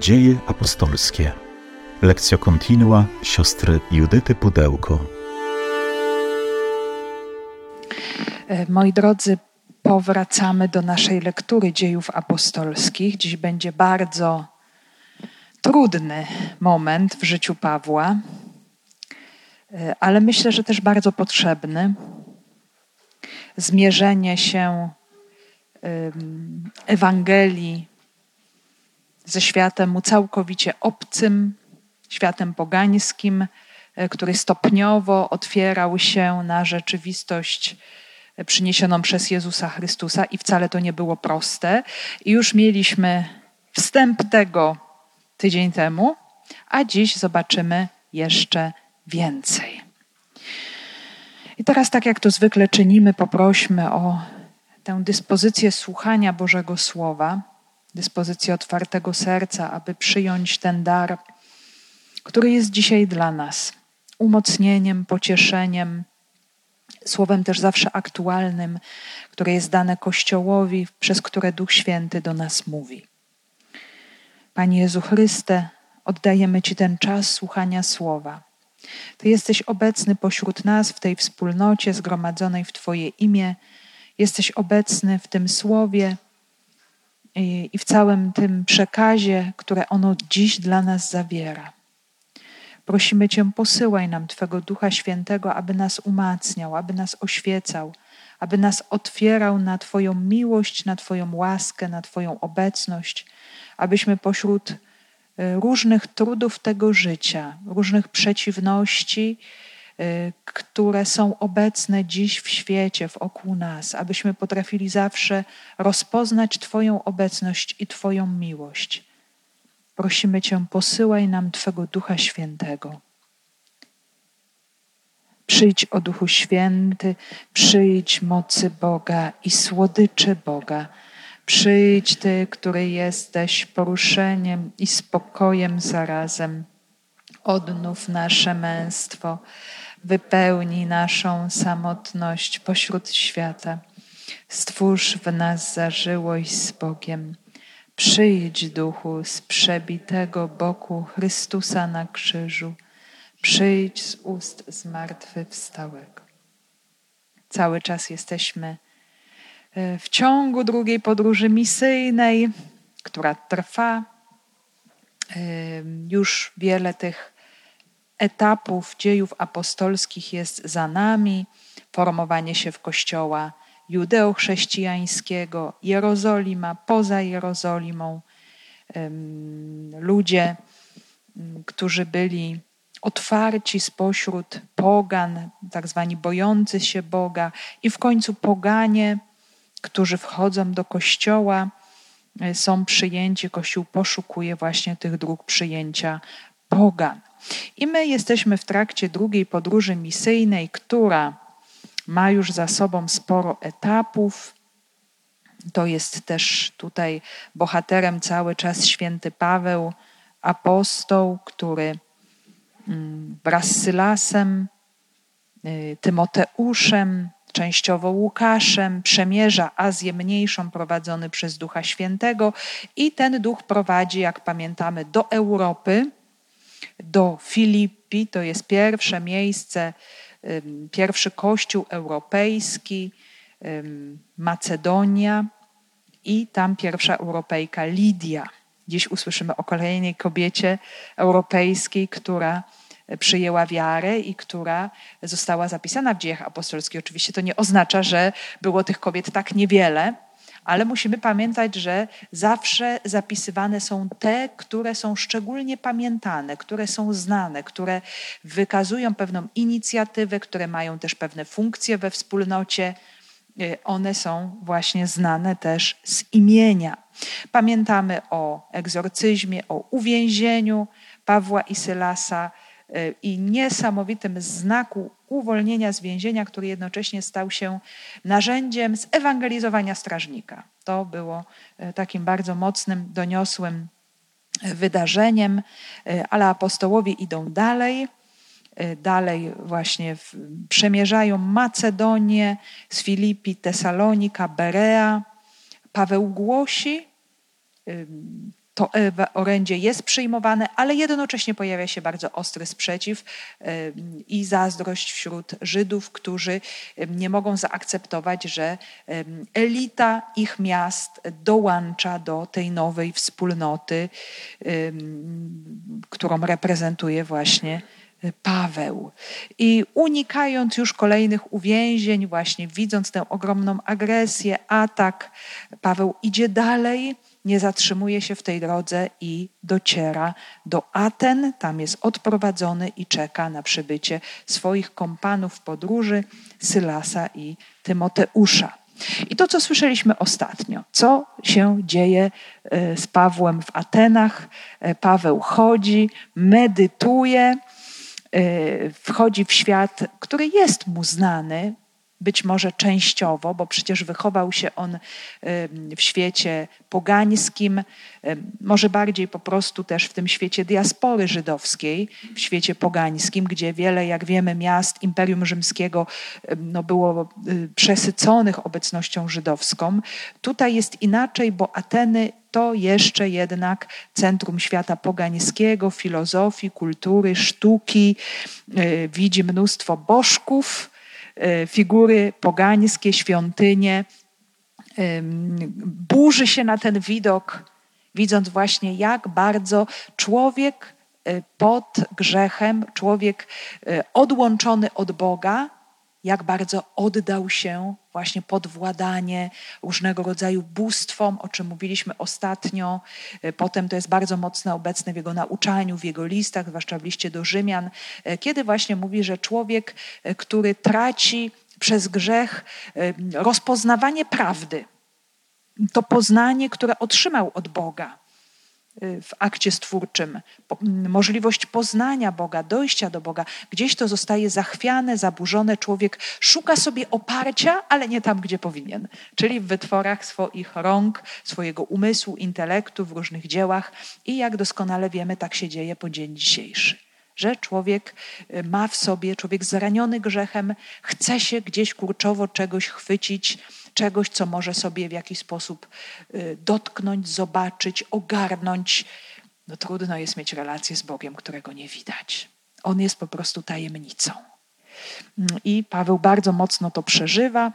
Dzieje apostolskie. Lekcja kontinua siostry Judyty Pudełko. E, moi drodzy, powracamy do naszej lektury dziejów apostolskich. Dziś będzie bardzo trudny moment w życiu Pawła, e, ale myślę, że też bardzo potrzebny. Zmierzenie się Ewangelii ze światem mu całkowicie obcym, światem pogańskim, e, który stopniowo otwierał się na rzeczywistość e, przyniesioną przez Jezusa Chrystusa i wcale to nie było proste. I już mieliśmy wstęp tego tydzień temu, a dziś zobaczymy jeszcze więcej. I teraz, tak jak to zwykle czynimy, poprośmy o tę dyspozycję słuchania Bożego Słowa, dyspozycję otwartego serca, aby przyjąć ten dar, który jest dzisiaj dla nas umocnieniem, pocieszeniem, słowem też zawsze aktualnym, które jest dane Kościołowi, przez które Duch Święty do nas mówi. Panie Jezu Chryste, oddajemy Ci ten czas słuchania słowa. Ty jesteś obecny pośród nas w tej wspólnocie zgromadzonej w Twoje imię. Jesteś obecny w tym słowie i w całym tym przekazie, które ono dziś dla nas zawiera. Prosimy Cię, posyłaj nam Twego Ducha Świętego, aby nas umacniał, aby nas oświecał, aby nas otwierał na Twoją miłość, na Twoją łaskę, na Twoją obecność, abyśmy pośród e, różnych trudów tego życia, różnych przeciwności, które są obecne dziś w świecie, wokół nas, abyśmy potrafili zawsze rozpoznać Twoją obecność i Twoją miłość. Prosimy Cię, posyłaj nam Twego Ducha Świętego. Przyjdź o Duchu Święty, przyjdź mocy Boga i słodyczy Boga. Przyjdź Ty, który jesteś poruszeniem i spokojem zarazem. Odnów nasze męstwo, wypełnij naszą samotność pośród świata. Stwórz w nas zażyłość z Bogiem. Przyjdź, duchu, z przebitego boku Chrystusa na krzyżu. Przyjdź z ust zmartwychwstałego. Cały czas jesteśmy e, w ciągu drugiej podróży misyjnej, która trwa. E, już wiele tych etapów dziejów apostolskich jest za nami. Formowanie się w kościoła judeochrześcijańskiego, Jerozolima, poza Jerozolimą. Ludzie, którzy byli otwarci spośród pogan, tak zwani bojący się Boga, i w końcu poganie, którzy wchodzą do kościoła, e, są przyjęci. Kościół poszukuje właśnie tych dróg przyjęcia pogan. I my jesteśmy w trakcie drugiej podróży misyjnej, która ma już za sobą sporo etapów. To jest też tutaj bohaterem cały czas święty Paweł, apostoł, który mm, wraz z Sylasem, y, Tymoteuszem, częściowo Łukaszem, przemierza Azję Mniejszą prowadzony przez Ducha Świętego i ten duch prowadzi, jak pamiętamy, do Europy, do Filipi, to jest pierwsze miejsce pierwszy Kościół Europejski, Macedonia i tam pierwsza Europejka Lidia. Dziś usłyszymy o kolejnej kobiecie europejskiej, która przyjęła wiarę i która została zapisana w dziejach apostolskich. Oczywiście to nie oznacza, że było tych kobiet tak niewiele, ale musimy pamiętać, że zawsze zapisywane są te, które są szczególnie pamiętane, które są znane, które wykazują pewną inicjatywę, które mają też pewne funkcje we wspólnocie. Y, one są właśnie znane też z imienia. Pamiętamy o egzorcyzmie, o uwięzieniu Pawła i Sylasa y, i niesamowitym znaku uwolnienia z więzienia, który jednocześnie stał się narzędziem zewangelizowania strażnika. To było e, takim bardzo mocnym, doniosłym e, wydarzeniem, e, ale apostołowie idą dalej. Dalej właśnie przemierzają Macedonię, z Filipi, Tesalonika, Berea. Paweł głosi to orędzie jest przyjmowane, ale jednocześnie pojawia się bardzo ostry sprzeciw i zazdrość wśród Żydów, którzy nie mogą zaakceptować, że elita ich miast dołącza do tej nowej wspólnoty, którą reprezentuje właśnie Paweł. I unikając już kolejnych uwięzień, właśnie widząc tę ogromną agresję, atak, Paweł idzie dalej, nie zatrzymuje się w tej drodze i dociera do Aten. Tam jest odprowadzony i czeka na przybycie swoich kompanów podróży, Sylasa i Tymoteusza. I to, co słyszeliśmy ostatnio, co się dzieje e, z Pawłem w Atenach. E, Paweł chodzi, medytuje, Y, wchodzi w świat, który jest mu znany, być może częściowo, bo przecież wychował się on w świecie pogańskim, może bardziej po prostu też w tym świecie diaspory żydowskiej, w świecie pogańskim, gdzie wiele, jak wiemy, miast Imperium Rzymskiego no, było y, przesyconych obecnością żydowską. Tutaj jest inaczej, bo Ateny to jeszcze jednak centrum świata pogańskiego, filozofii, kultury, sztuki. Y, widzi mnóstwo bożków, figury pogańskie, świątynie. Burzy się na ten widok, widząc właśnie, jak bardzo człowiek y, pod grzechem, człowiek odłączony od Boga, jak bardzo oddał się właśnie pod władanie różnego rodzaju bóstwom, o czym mówiliśmy ostatnio. E, potem to jest bardzo mocno obecne w jego nauczaniu, w jego listach, zwłaszcza w liście do Rzymian, e, kiedy właśnie mówi, że człowiek, e, który traci przez grzech rozpoznawanie prawdy, to poznanie, które otrzymał od Boga, w akcie stwórczym, możliwość poznania Boga, dojścia do Boga, gdzieś to zostaje zachwiane, zaburzone. Człowiek szuka sobie oparcia, ale nie tam, gdzie powinien, czyli w wytworach swoich rąk, swojego umysłu, intelektu, w różnych dziełach. I jak doskonale wiemy, tak się dzieje po dzień dzisiejszy że człowiek y, ma w sobie, człowiek zraniony grzechem, chce się gdzieś kurczowo czegoś chwycić, czegoś, co może sobie w jakiś sposób y, dotknąć, zobaczyć, ogarnąć. No trudno jest mieć relację z Bogiem, którego nie widać. On jest po prostu tajemnicą. I Paweł bardzo mocno to przeżywa.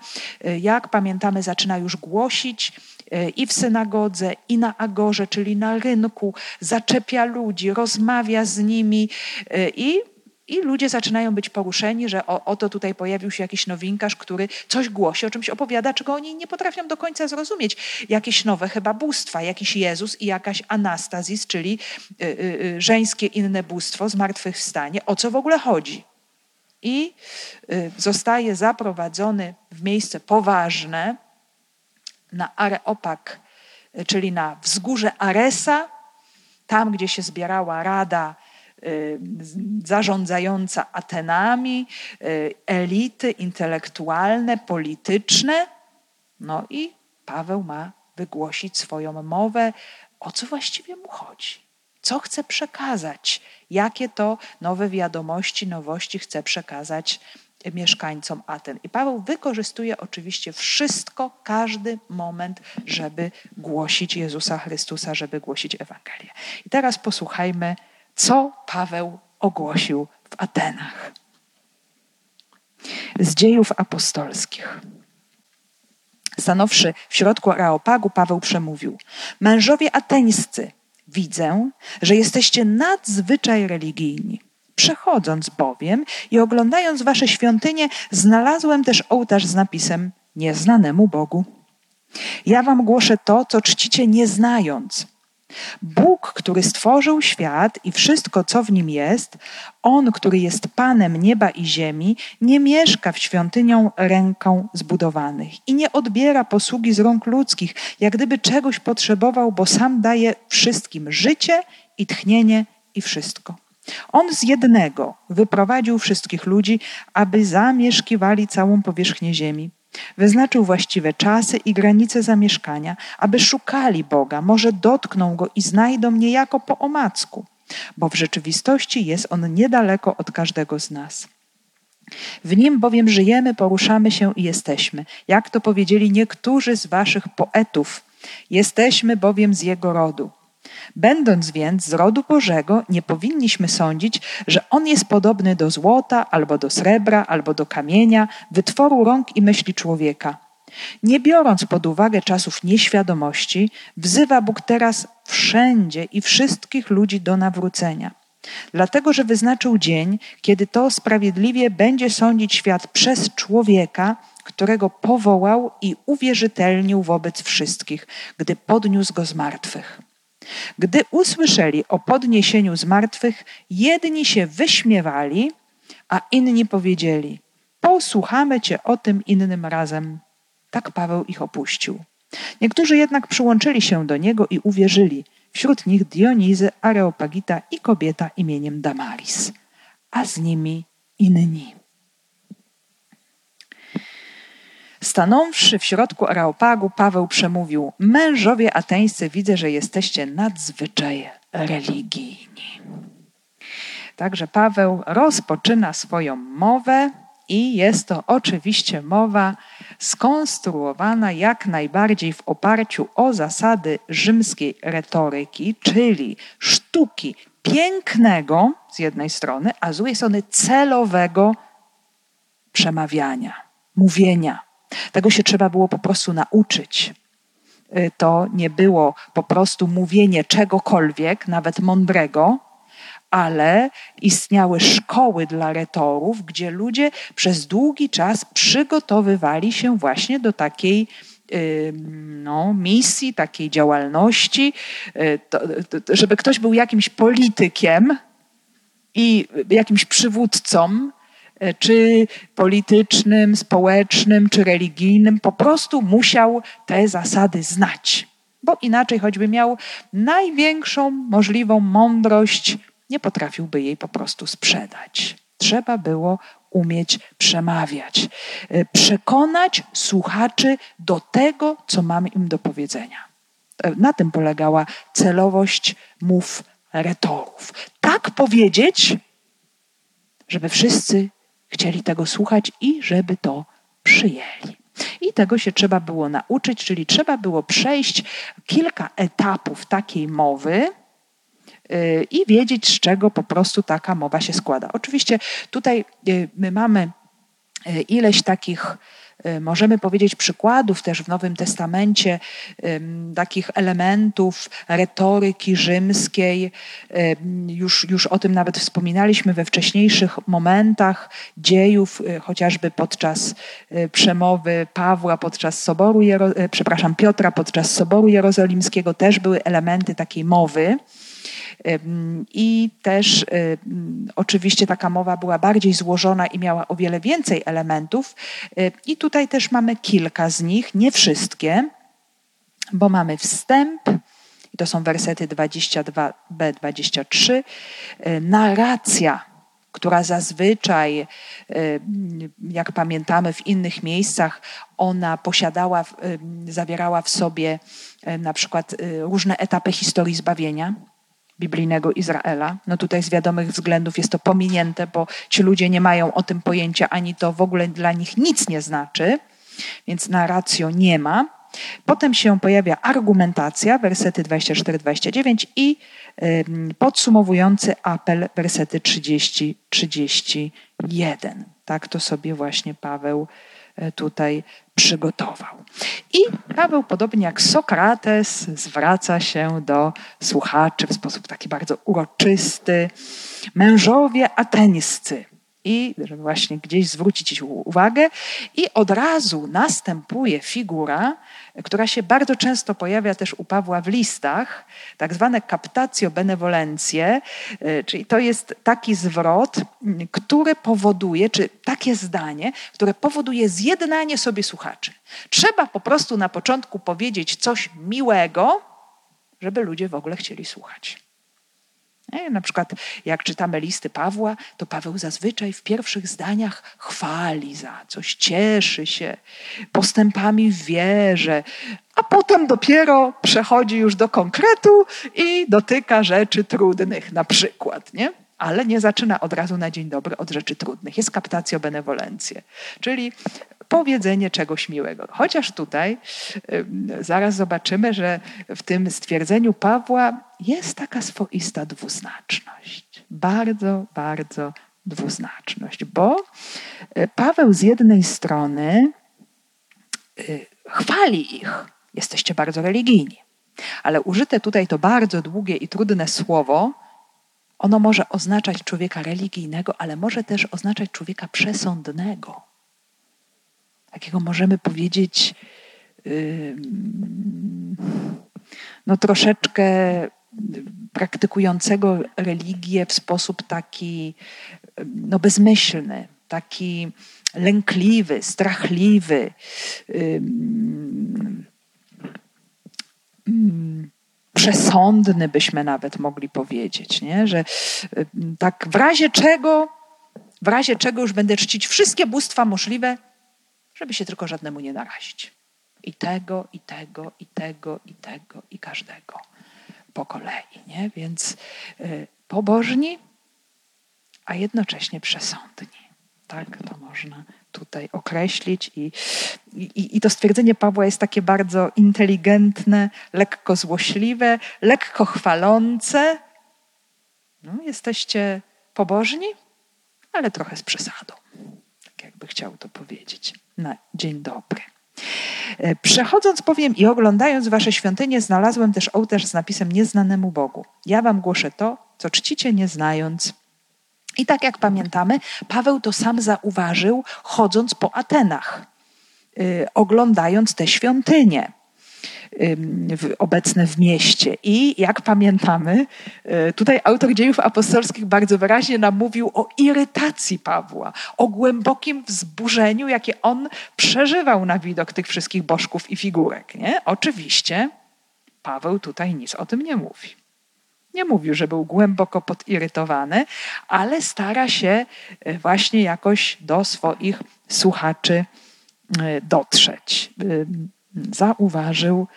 Jak pamiętamy, zaczyna już głosić y, i w synagodze, i na agorze, czyli na rynku, zaczepia ludzi, rozmawia z nimi i i ludzie zaczynają być poruszeni, że o, oto tutaj pojawił się jakiś nowinkarz, który coś głosi, o czymś opowiada, czego oni nie potrafią do końca zrozumieć. Jakieś nowe chyba bóstwa, jakiś Jezus i jakaś Anastazis, czyli y, y, żeńskie inne bóstwo, zmartwychwstanie. O co w ogóle chodzi? I y, zostaje zaprowadzony w miejsce poważne na Areopag, y, czyli na wzgórze Aresa, tam gdzie się zbierała rada Y, zarządzająca Atenami, elity intelektualne, polityczne. No i Paweł ma wygłosić swoją mowę, o co właściwie mu chodzi. Co chce przekazać? Jakie to nowe wiadomości, nowości chce przekazać mieszkańcom Aten. I Paweł wykorzystuje oczywiście wszystko, każdy moment, żeby głosić Jezusa Chrystusa, żeby głosić Ewangelię. I teraz posłuchajmy co Paweł ogłosił w Atenach. Z dziejów apostolskich. Stanowszy w środku Areopagu, Paweł przemówił: Mężowie ateńscy, widzę, że jesteście nadzwyczaj religijni. Przechodząc bowiem i oglądając wasze świątynie, znalazłem też ołtarz z napisem Nieznanemu Bogu. Ja wam głoszę to, co czcicie nie znając Bóg, który stworzył świat i wszystko, co w nim jest, On, który jest Panem nieba i ziemi, nie mieszka w świątynią ręką zbudowanych i nie odbiera posługi z rąk ludzkich, jak gdyby czegoś potrzebował, bo sam daje wszystkim życie i tchnienie i wszystko. On z jednego wyprowadził wszystkich ludzi, aby zamieszkiwali całą powierzchnię ziemi. Wyznaczył właściwe czasy i granice zamieszkania, aby szukali Boga, może dotkną Go i znajdą niejako po omacku, bo w rzeczywistości jest On niedaleko od każdego z nas. W Nim bowiem żyjemy, poruszamy się i jesteśmy, jak to powiedzieli niektórzy z waszych poetów. Jesteśmy bowiem z Jego rodu. Będąc więc z rodu Bożego, nie powinniśmy sądzić, że on jest podobny do złota, albo do srebra, albo do kamienia, wytworu rąk i myśli człowieka. Nie biorąc pod uwagę czasów nieświadomości, wzywa Bóg teraz wszędzie i wszystkich ludzi do nawrócenia. Dlatego, że wyznaczył dzień, kiedy to sprawiedliwie będzie sądzić świat przez człowieka, którego powołał i uwierzytelnił wobec wszystkich, gdy podniósł go z martwych. Gdy usłyszeli o podniesieniu z martwych, jedni się wyśmiewali, a inni powiedzieli: Posłuchamy cię o tym innym razem. Tak Paweł ich opuścił. Niektórzy jednak przyłączyli się do niego i uwierzyli. Wśród nich Dionizy, Areopagita i kobieta imieniem Damaris, a z nimi inni. Stanąwszy w środku Areopagu, Paweł przemówił: Mężowie ateńscy, widzę, że jesteście nadzwyczaj religijni. Także Paweł rozpoczyna swoją mowę i jest to oczywiście mowa skonstruowana jak najbardziej w oparciu o zasady rzymskiej retoryki, czyli sztuki pięknego z jednej strony, a z drugiej strony celowego przemawiania, mówienia. Tego się trzeba było po prostu nauczyć. Y, to nie było po prostu mówienie czegokolwiek, nawet mądrego, ale istniały szkoły dla retorów, gdzie ludzie przez długi czas przygotowywali się właśnie do takiej no, misji, takiej działalności, y, żeby ktoś był jakimś politykiem i jakimś przywódcą, y, czy politycznym, społecznym, czy religijnym, po prostu musiał te zasady znać. Bo inaczej, choćby miał największą możliwą mądrość, nie potrafiłby jej po prostu sprzedać. Trzeba było umieć przemawiać, e, przekonać słuchaczy do tego, co mamy im do powiedzenia. E, na tym polegała celowość mów retorów. Tak powiedzieć, żeby wszyscy chcieli tego słuchać i żeby to przyjęli. I tego się trzeba było nauczyć, czyli trzeba było przejść kilka etapów takiej mowy, Y, i wiedzieć, z czego po prostu taka mowa się składa. Oczywiście tutaj y, my mamy y, ileś takich możemy powiedzieć przykładów też w Nowym Testamencie takich elementów retoryki rzymskiej. Już, już o tym nawet wspominaliśmy we wcześniejszych momentach dziejów, chociażby podczas przemowy Pawła, podczas Soboru, przepraszam, Piotra, podczas Soboru Jerozolimskiego też były elementy takiej mowy. I też oczywiście taka mowa była bardziej złożona i miała o wiele więcej elementów. I tutaj też mamy kilka z nich, nie wszystkie, bo mamy wstęp, to są wersety 22b-23, narracja która zazwyczaj, jak pamiętamy w innych miejscach, ona posiadała, zawierała w sobie na przykład różne etapy historii zbawienia biblijnego Izraela. No tutaj z wiadomych względów jest to pominięte, bo ci ludzie nie mają o tym pojęcia, ani to w ogóle dla nich nic nie znaczy, więc narracjo nie ma. Potem się pojawia argumentacja, wersety 24-29 i podsumowujący apel, wersety 30-31. Tak to sobie właśnie Paweł e, tutaj przygotował. I Paweł, podobnie jak Sokrates, zwraca się do słuchaczy w sposób taki bardzo uroczysty. Mężowie ateńscy. I żeby właśnie gdzieś zwrócić uwagę, i od razu następuje figura, która się bardzo często pojawia też u Pawła w listach, tak zwane captatio benevolencje, e, czyli to jest taki zwrot, który powoduje, czy takie zdanie, które powoduje zjednanie sobie słuchaczy. Trzeba po prostu na początku powiedzieć coś miłego, żeby ludzie w ogóle chcieli słuchać. Nie? Na przykład, jak czytamy listy Pawła, to Paweł zazwyczaj w pierwszych zdaniach chwali za coś, cieszy się postępami w wierze, a potem dopiero przechodzi już do konkretu i dotyka rzeczy trudnych, na przykład. Nie? ale nie zaczyna od razu na dzień dobry od rzeczy trudnych. Jest captatio benevolencje, czyli powiedzenie czegoś miłego. Chociaż tutaj zaraz zobaczymy, że w tym stwierdzeniu Pawła jest taka swoista dwuznaczność. Bardzo, bardzo dwuznaczność, bo e, Paweł z jednej strony e, chwali ich, jesteście bardzo religijni, ale użyte tutaj to bardzo długie i trudne słowo, ono może oznaczać człowieka religijnego, ale może też oznaczać człowieka przesądnego. Takiego możemy powiedzieć, no troszeczkę praktykującego religię w sposób taki no, bezmyślny, taki lękliwy, strachliwy. przesądny byśmy nawet mogli powiedzieć, nie? że tak w razie czego, w razie czego już będę czcić wszystkie bóstwa możliwe, żeby się tylko żadnemu nie narazić. I tego, i tego, i tego, i tego, i każdego po kolei. Nie? Więc y, pobożni, a jednocześnie przesądni. Tak to można tutaj określić. I, i, I to stwierdzenie Pawła jest takie bardzo inteligentne, lekko złośliwe, lekko chwalące. No, jesteście pobożni, ale trochę z przesadą. Tak jakby chciał to powiedzieć. Na dzień dobry. E, przechodząc powiem i oglądając wasze świątynie, znalazłem też ołtarz z napisem Nieznanemu Bogu. Ja wam głoszę to, co czcicie nie znając. I tak jak pamiętamy, Paweł to sam zauważył, chodząc po Atenach, yy, oglądając te świątynie obecne w mieście. I jak pamiętamy, y, tutaj autor dziejów apostolskich bardzo wyraźnie nam mówił o irytacji Pawła, o głębokim wzburzeniu, jakie on przeżywał na widok tych wszystkich bożków i figurek. Nie? Oczywiście Paweł tutaj nic o tym nie mówi. Nie mówił, że był głęboko podirytowany, ale stara się y, właśnie jakoś do swoich słuchaczy y, dotrzeć. Zauważył,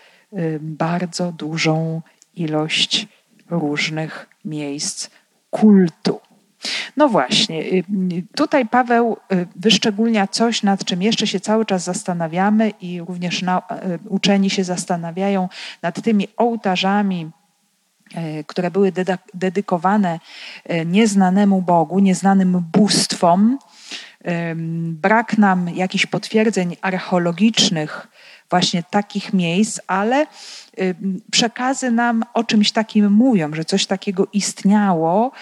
bardzo dużą ilość różnych miejsc kultu. No właśnie, y, tutaj Paweł y, wyszczególnia coś, nad czym jeszcze się cały czas zastanawiamy i również na, uczeni się zastanawiają nad tymi ołtarzami, które były dedykowane nieznanemu Bogu, nieznanym bóstwom. Brak nam jakichś potwierdzeń archeologicznych, właśnie takich miejsc, ale przekazy nam o czymś takim mówią, że coś takiego istniało,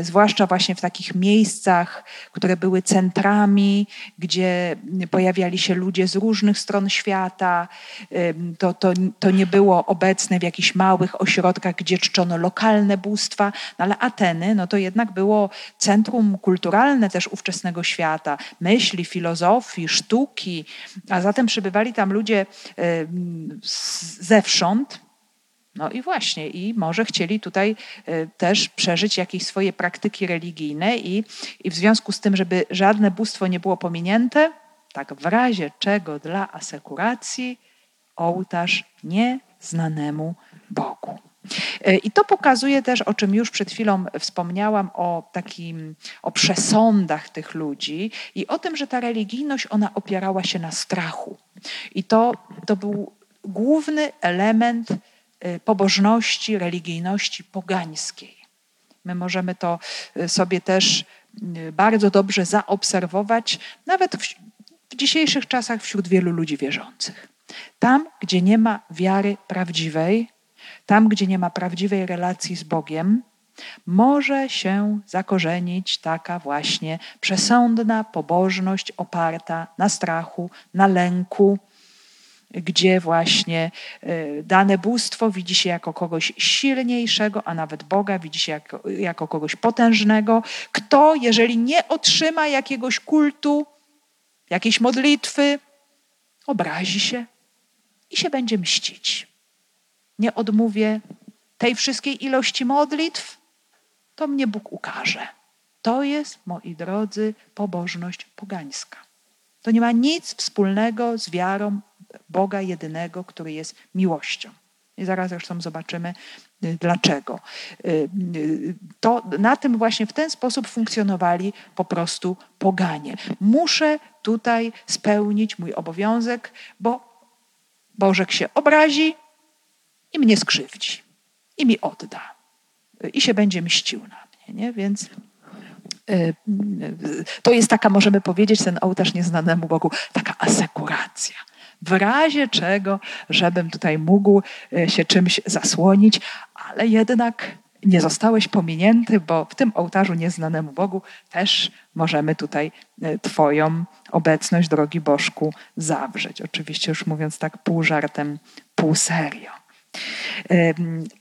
y, zwłaszcza właśnie w takich miejscach, które były centrami, gdzie pojawiali się ludzie z różnych stron świata. To, to, to nie było obecne w jakichś małych ośrodkach, gdzie czczono lokalne bóstwa, no ale Ateny no to jednak było centrum kulturalne też ówczesnego świata, myśli, filozofii, sztuki, a zatem przybywali tam ludzie zewsząd zewsząd. No i właśnie, i może chcieli tutaj e, też przeżyć jakieś swoje praktyki religijne i, i w związku z tym, żeby żadne bóstwo nie było pominięte, tak w razie czego dla asekuracji ołtarz nieznanemu Bogu. E, I to pokazuje też, o czym już przed chwilą wspomniałam, o takim, o przesądach tych ludzi i o tym, że ta religijność, ona opierała się na strachu. I to, to był główny element y, pobożności, religijności pogańskiej. My możemy to y, sobie też y, bardzo dobrze zaobserwować, nawet w, w dzisiejszych czasach wśród wielu ludzi wierzących. Tam, gdzie nie ma wiary prawdziwej, tam, gdzie nie ma prawdziwej relacji z Bogiem, może się zakorzenić taka właśnie przesądna pobożność oparta na strachu, na lęku, gdzie właśnie e, dane bóstwo widzi się jako kogoś silniejszego, a nawet Boga widzi się jako, jako kogoś potężnego, kto, jeżeli nie otrzyma jakiegoś kultu, jakiejś modlitwy, obrazi się i się będzie mścić. Nie odmówię tej wszystkiej ilości modlitw, to mnie Bóg ukaże. To jest, moi drodzy, pobożność pogańska. To nie ma nic wspólnego z wiarą Boga jedynego, który jest miłością. I zaraz zresztą zobaczymy dlaczego. To na tym właśnie w ten sposób funkcjonowali po prostu poganie. Muszę tutaj spełnić mój obowiązek, bo Bożek się obrazi i mnie skrzywdzi i mi odda i się będzie mścił na mnie. Nie? Więc y, to jest taka, możemy powiedzieć, ten ołtarz nieznanemu Bogu, taka asekuracja. W razie czego, żebym tutaj mógł y, się czymś zasłonić, ale jednak nie zostałeś pominięty, bo w tym ołtarzu nieznanemu Bogu też możemy tutaj y, Twoją obecność, drogi Bożku, zawrzeć. Oczywiście już mówiąc tak pół żartem, pół serio.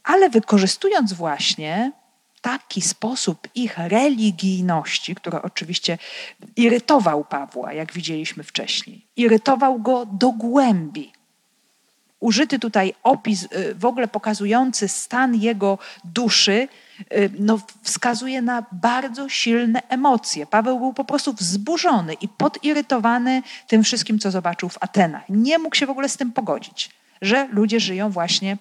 Ale wykorzystując właśnie taki sposób ich religijności, który oczywiście irytował Pawła, jak widzieliśmy wcześniej, irytował go do głębi. Użyty tutaj opis y, w ogóle pokazujący stan jego duszy, y, no, wskazuje na bardzo silne emocje. Paweł był po prostu wzburzony i podirytowany tym wszystkim, co zobaczył w Atenach. Nie mógł się w ogóle z tym pogodzić że ludzie żyją właśnie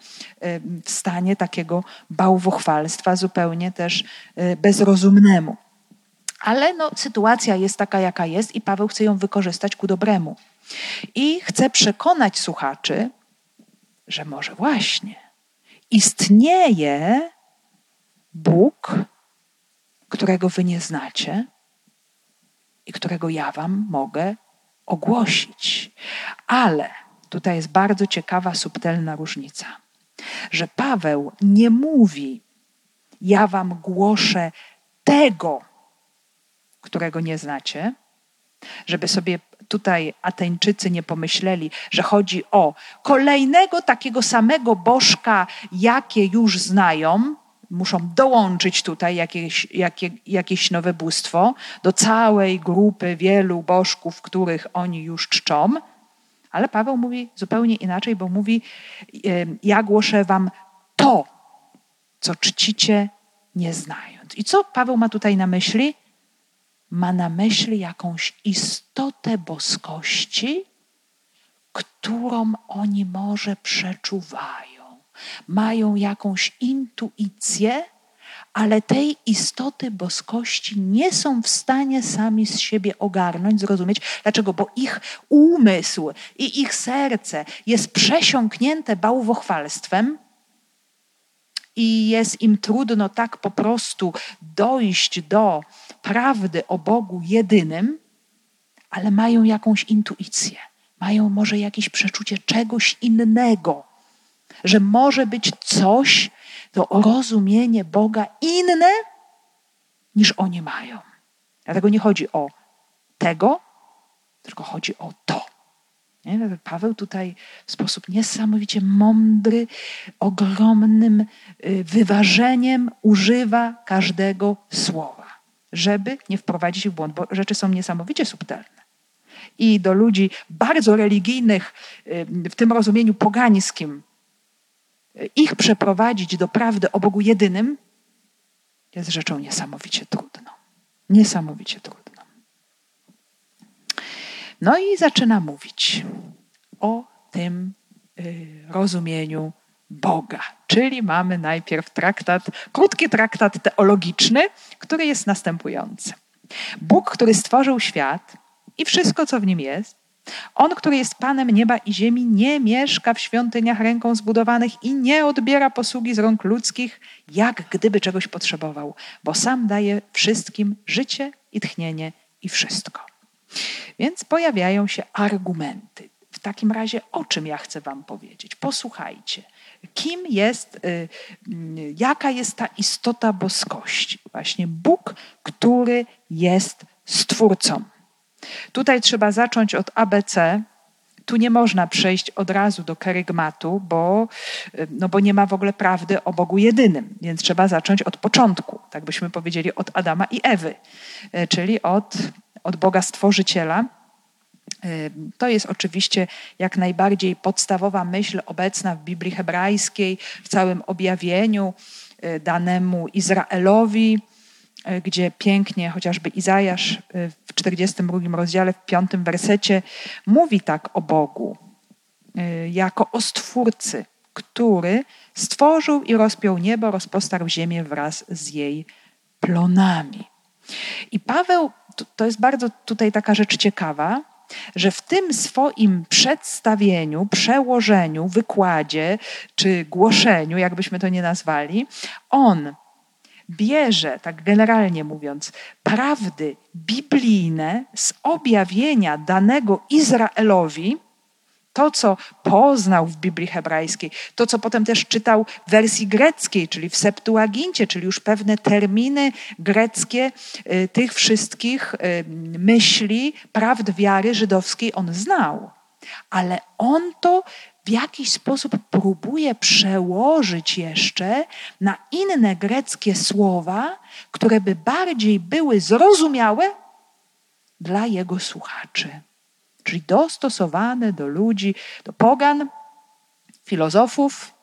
w stanie takiego bałwochwalstwa, zupełnie też y, bezrozumnemu. Ale no, sytuacja jest taka, jaka jest, i Paweł chce ją wykorzystać ku dobremu. I chce przekonać słuchaczy, że może właśnie istnieje Bóg, którego wy nie znacie i którego ja wam mogę ogłosić. Ale Tutaj jest bardzo ciekawa, subtelna różnica, że Paweł nie mówi: Ja wam głoszę tego, którego nie znacie, żeby sobie tutaj Ateńczycy nie pomyśleli, że chodzi o kolejnego takiego samego bożka, jakie już znają, muszą dołączyć tutaj jakieś, jakie, jakieś nowe bóstwo do całej grupy wielu bożków, których oni już czczą. Ale Paweł mówi zupełnie inaczej, bo mówi: Ja głoszę wam to, co czcicie, nie znając. I co Paweł ma tutaj na myśli? Ma na myśli jakąś istotę boskości, którą oni może przeczuwają. Mają jakąś intuicję, ale tej istoty boskości nie są w stanie sami z siebie ogarnąć, zrozumieć. Dlaczego? Bo ich umysł i ich serce jest przesiąknięte bałwochwalstwem i jest im trudno tak po prostu dojść do prawdy o Bogu jedynym, ale mają jakąś intuicję, mają może jakieś przeczucie czegoś innego, że może być coś, to rozumienie Boga inne niż oni mają. Dlatego nie chodzi o tego, tylko chodzi o to. Nie? Paweł tutaj w sposób niesamowicie mądry, ogromnym y, wyważeniem używa każdego słowa, żeby nie wprowadzić w błąd, bo rzeczy są niesamowicie subtelne. I do ludzi bardzo religijnych, y, w tym rozumieniu pogańskim, ich przeprowadzić do prawdy o Bogu jedynym jest rzeczą niesamowicie trudną. Niesamowicie trudną. No i zaczyna mówić o tym y, rozumieniu Boga. Czyli mamy najpierw traktat, krótki traktat teologiczny, który jest następujący. Bóg, który stworzył świat i wszystko, co w nim jest, on, który jest Panem nieba i ziemi, nie mieszka w świątyniach ręką zbudowanych i nie odbiera posługi z rąk ludzkich, jak gdyby czegoś potrzebował, bo sam daje wszystkim życie i tchnienie i wszystko. Więc pojawiają się argumenty. W takim razie, o czym ja chcę Wam powiedzieć? Posłuchajcie. Kim jest, y, y, jaka jest ta istota boskości? Właśnie Bóg, który jest Stwórcą. Tutaj trzeba zacząć od ABC. Tu nie można przejść od razu do kerygmatu, bo, no bo nie ma w ogóle prawdy o Bogu jedynym, więc trzeba zacząć od początku, tak byśmy powiedzieli, od Adama i Ewy, e, czyli od, od Boga Stworzyciela. E, to jest oczywiście jak najbardziej podstawowa myśl obecna w Biblii hebrajskiej, w całym objawieniu danemu Izraelowi gdzie pięknie chociażby Izajasz e, w 42 rozdziale, w 5 wersecie mówi tak o Bogu, e, jako o Stwórcy, który stworzył i rozpiął niebo, rozpostarł ziemię wraz z jej plonami. I Paweł, to jest bardzo tutaj taka rzecz ciekawa, że w tym swoim przedstawieniu, przełożeniu, wykładzie czy głoszeniu, jakbyśmy to nie nazwali, on bierze, tak generalnie mówiąc, prawdy biblijne z objawienia danego Izraelowi, to, co poznał w Biblii hebrajskiej, to, co potem też czytał w wersji greckiej, czyli w Septuagincie, czyli już pewne terminy greckie y, tych wszystkich y, myśli, prawd wiary żydowskiej on znał. Ale on to w jakiś sposób próbuje przełożyć jeszcze na inne greckie słowa, które by bardziej były zrozumiałe dla jego słuchaczy. Czyli dostosowane do ludzi, do pogan, filozofów,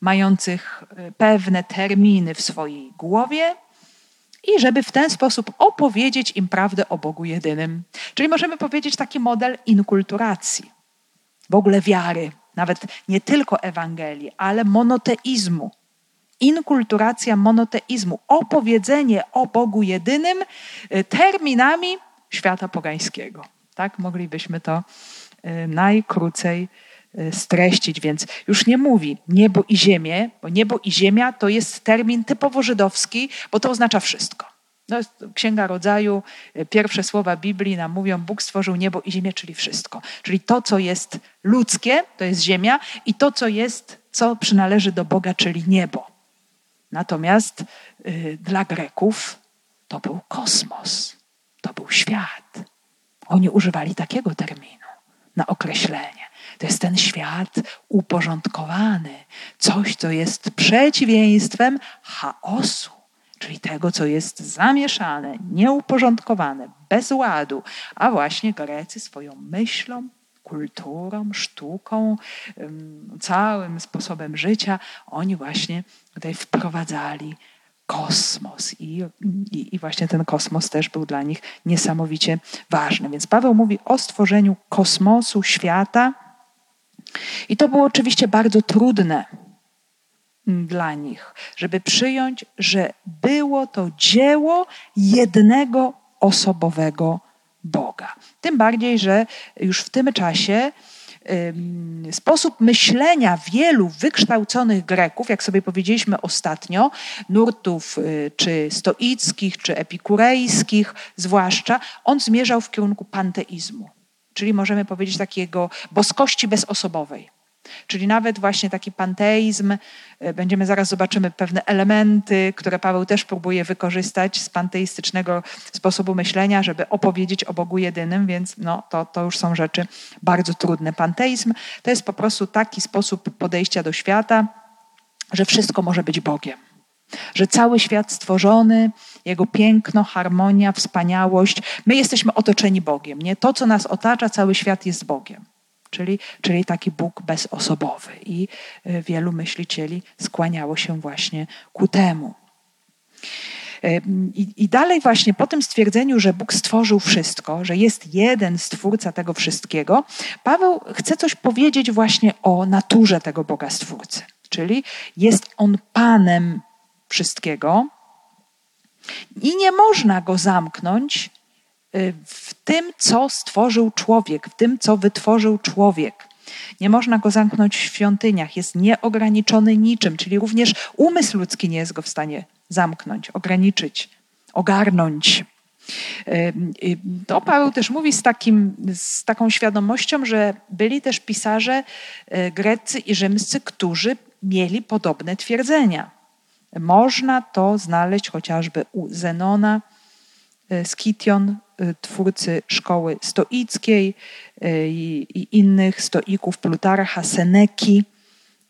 mających e, pewne terminy w swojej głowie, i żeby w ten sposób opowiedzieć im prawdę o Bogu jedynym. Czyli możemy powiedzieć taki model inkulturacji, w ogóle wiary, nawet nie tylko Ewangelii, ale monoteizmu. Inkulturacja monoteizmu, opowiedzenie o Bogu jedynym y, terminami świata pogańskiego. Tak moglibyśmy to y, najkrócej y, streścić, więc już nie mówi niebo i ziemię, bo niebo i ziemia to jest termin typowo żydowski, bo to oznacza wszystko. No, Księga Rodzaju, e, pierwsze słowa Biblii nam mówią, Bóg stworzył niebo i ziemię, czyli wszystko. Czyli to, co jest ludzkie, to jest ziemia i to, co jest, co przynależy do Boga, czyli niebo. Natomiast y, dla Greków to był kosmos, to był świat. Oni używali takiego terminu na określenie. To jest ten świat uporządkowany, coś, co jest przeciwieństwem chaosu czyli tego, co jest zamieszane, nieuporządkowane, bez ładu, a właśnie Grecy swoją myślą, kulturą, sztuką, całym sposobem życia, oni właśnie tutaj wprowadzali kosmos. I, i, I, właśnie ten kosmos też był dla nich niesamowicie ważny. Więc Paweł mówi o stworzeniu kosmosu, świata. I to było oczywiście bardzo trudne dla nich, żeby przyjąć, że było to dzieło jednego osobowego Boga. Tym bardziej, że już w tym czasie sposób myślenia wielu wykształconych Greków, jak sobie powiedzieliśmy ostatnio, nurtów y, czy stoickich, czy epikurejskich zwłaszcza, on zmierzał w kierunku panteizmu, czyli możemy powiedzieć takiego boskości bezosobowej. Czyli nawet właśnie taki panteizm, e, będziemy zaraz zobaczymy pewne elementy, które Paweł też próbuje wykorzystać z panteistycznego sposobu myślenia, żeby opowiedzieć o Bogu jedynym, więc no, to, to już są rzeczy bardzo trudne. Panteizm to jest po prostu taki sposób podejścia do świata, że wszystko może być Bogiem. Że cały świat stworzony, jego piękno, harmonia, wspaniałość, my jesteśmy otoczeni Bogiem. Nie? To, co nas otacza, cały świat jest Bogiem czyli, czyli taki Bóg bezosobowy. I e, wielu myślicieli skłaniało się właśnie ku temu. E, I, I, dalej właśnie po tym stwierdzeniu, że Bóg stworzył wszystko, że jest jeden stwórca tego wszystkiego, Paweł chce coś powiedzieć właśnie o naturze tego Boga Stwórcy. Czyli jest On Panem wszystkiego i nie można Go zamknąć Y, w tym, co stworzył człowiek, w tym, co wytworzył człowiek. Nie można go zamknąć w świątyniach, jest nieograniczony niczym, czyli również umysł ludzki nie jest go w stanie zamknąć, ograniczyć, ogarnąć. Y, y, to Paweł też mówi z, takim, z taką świadomością, że byli też pisarze greccy i rzymscy, którzy mieli podobne twierdzenia. Można to znaleźć chociażby u Zenona, Skition, Y, twórcy szkoły stoickiej y, i innych stoików, Plutarcha, Seneki,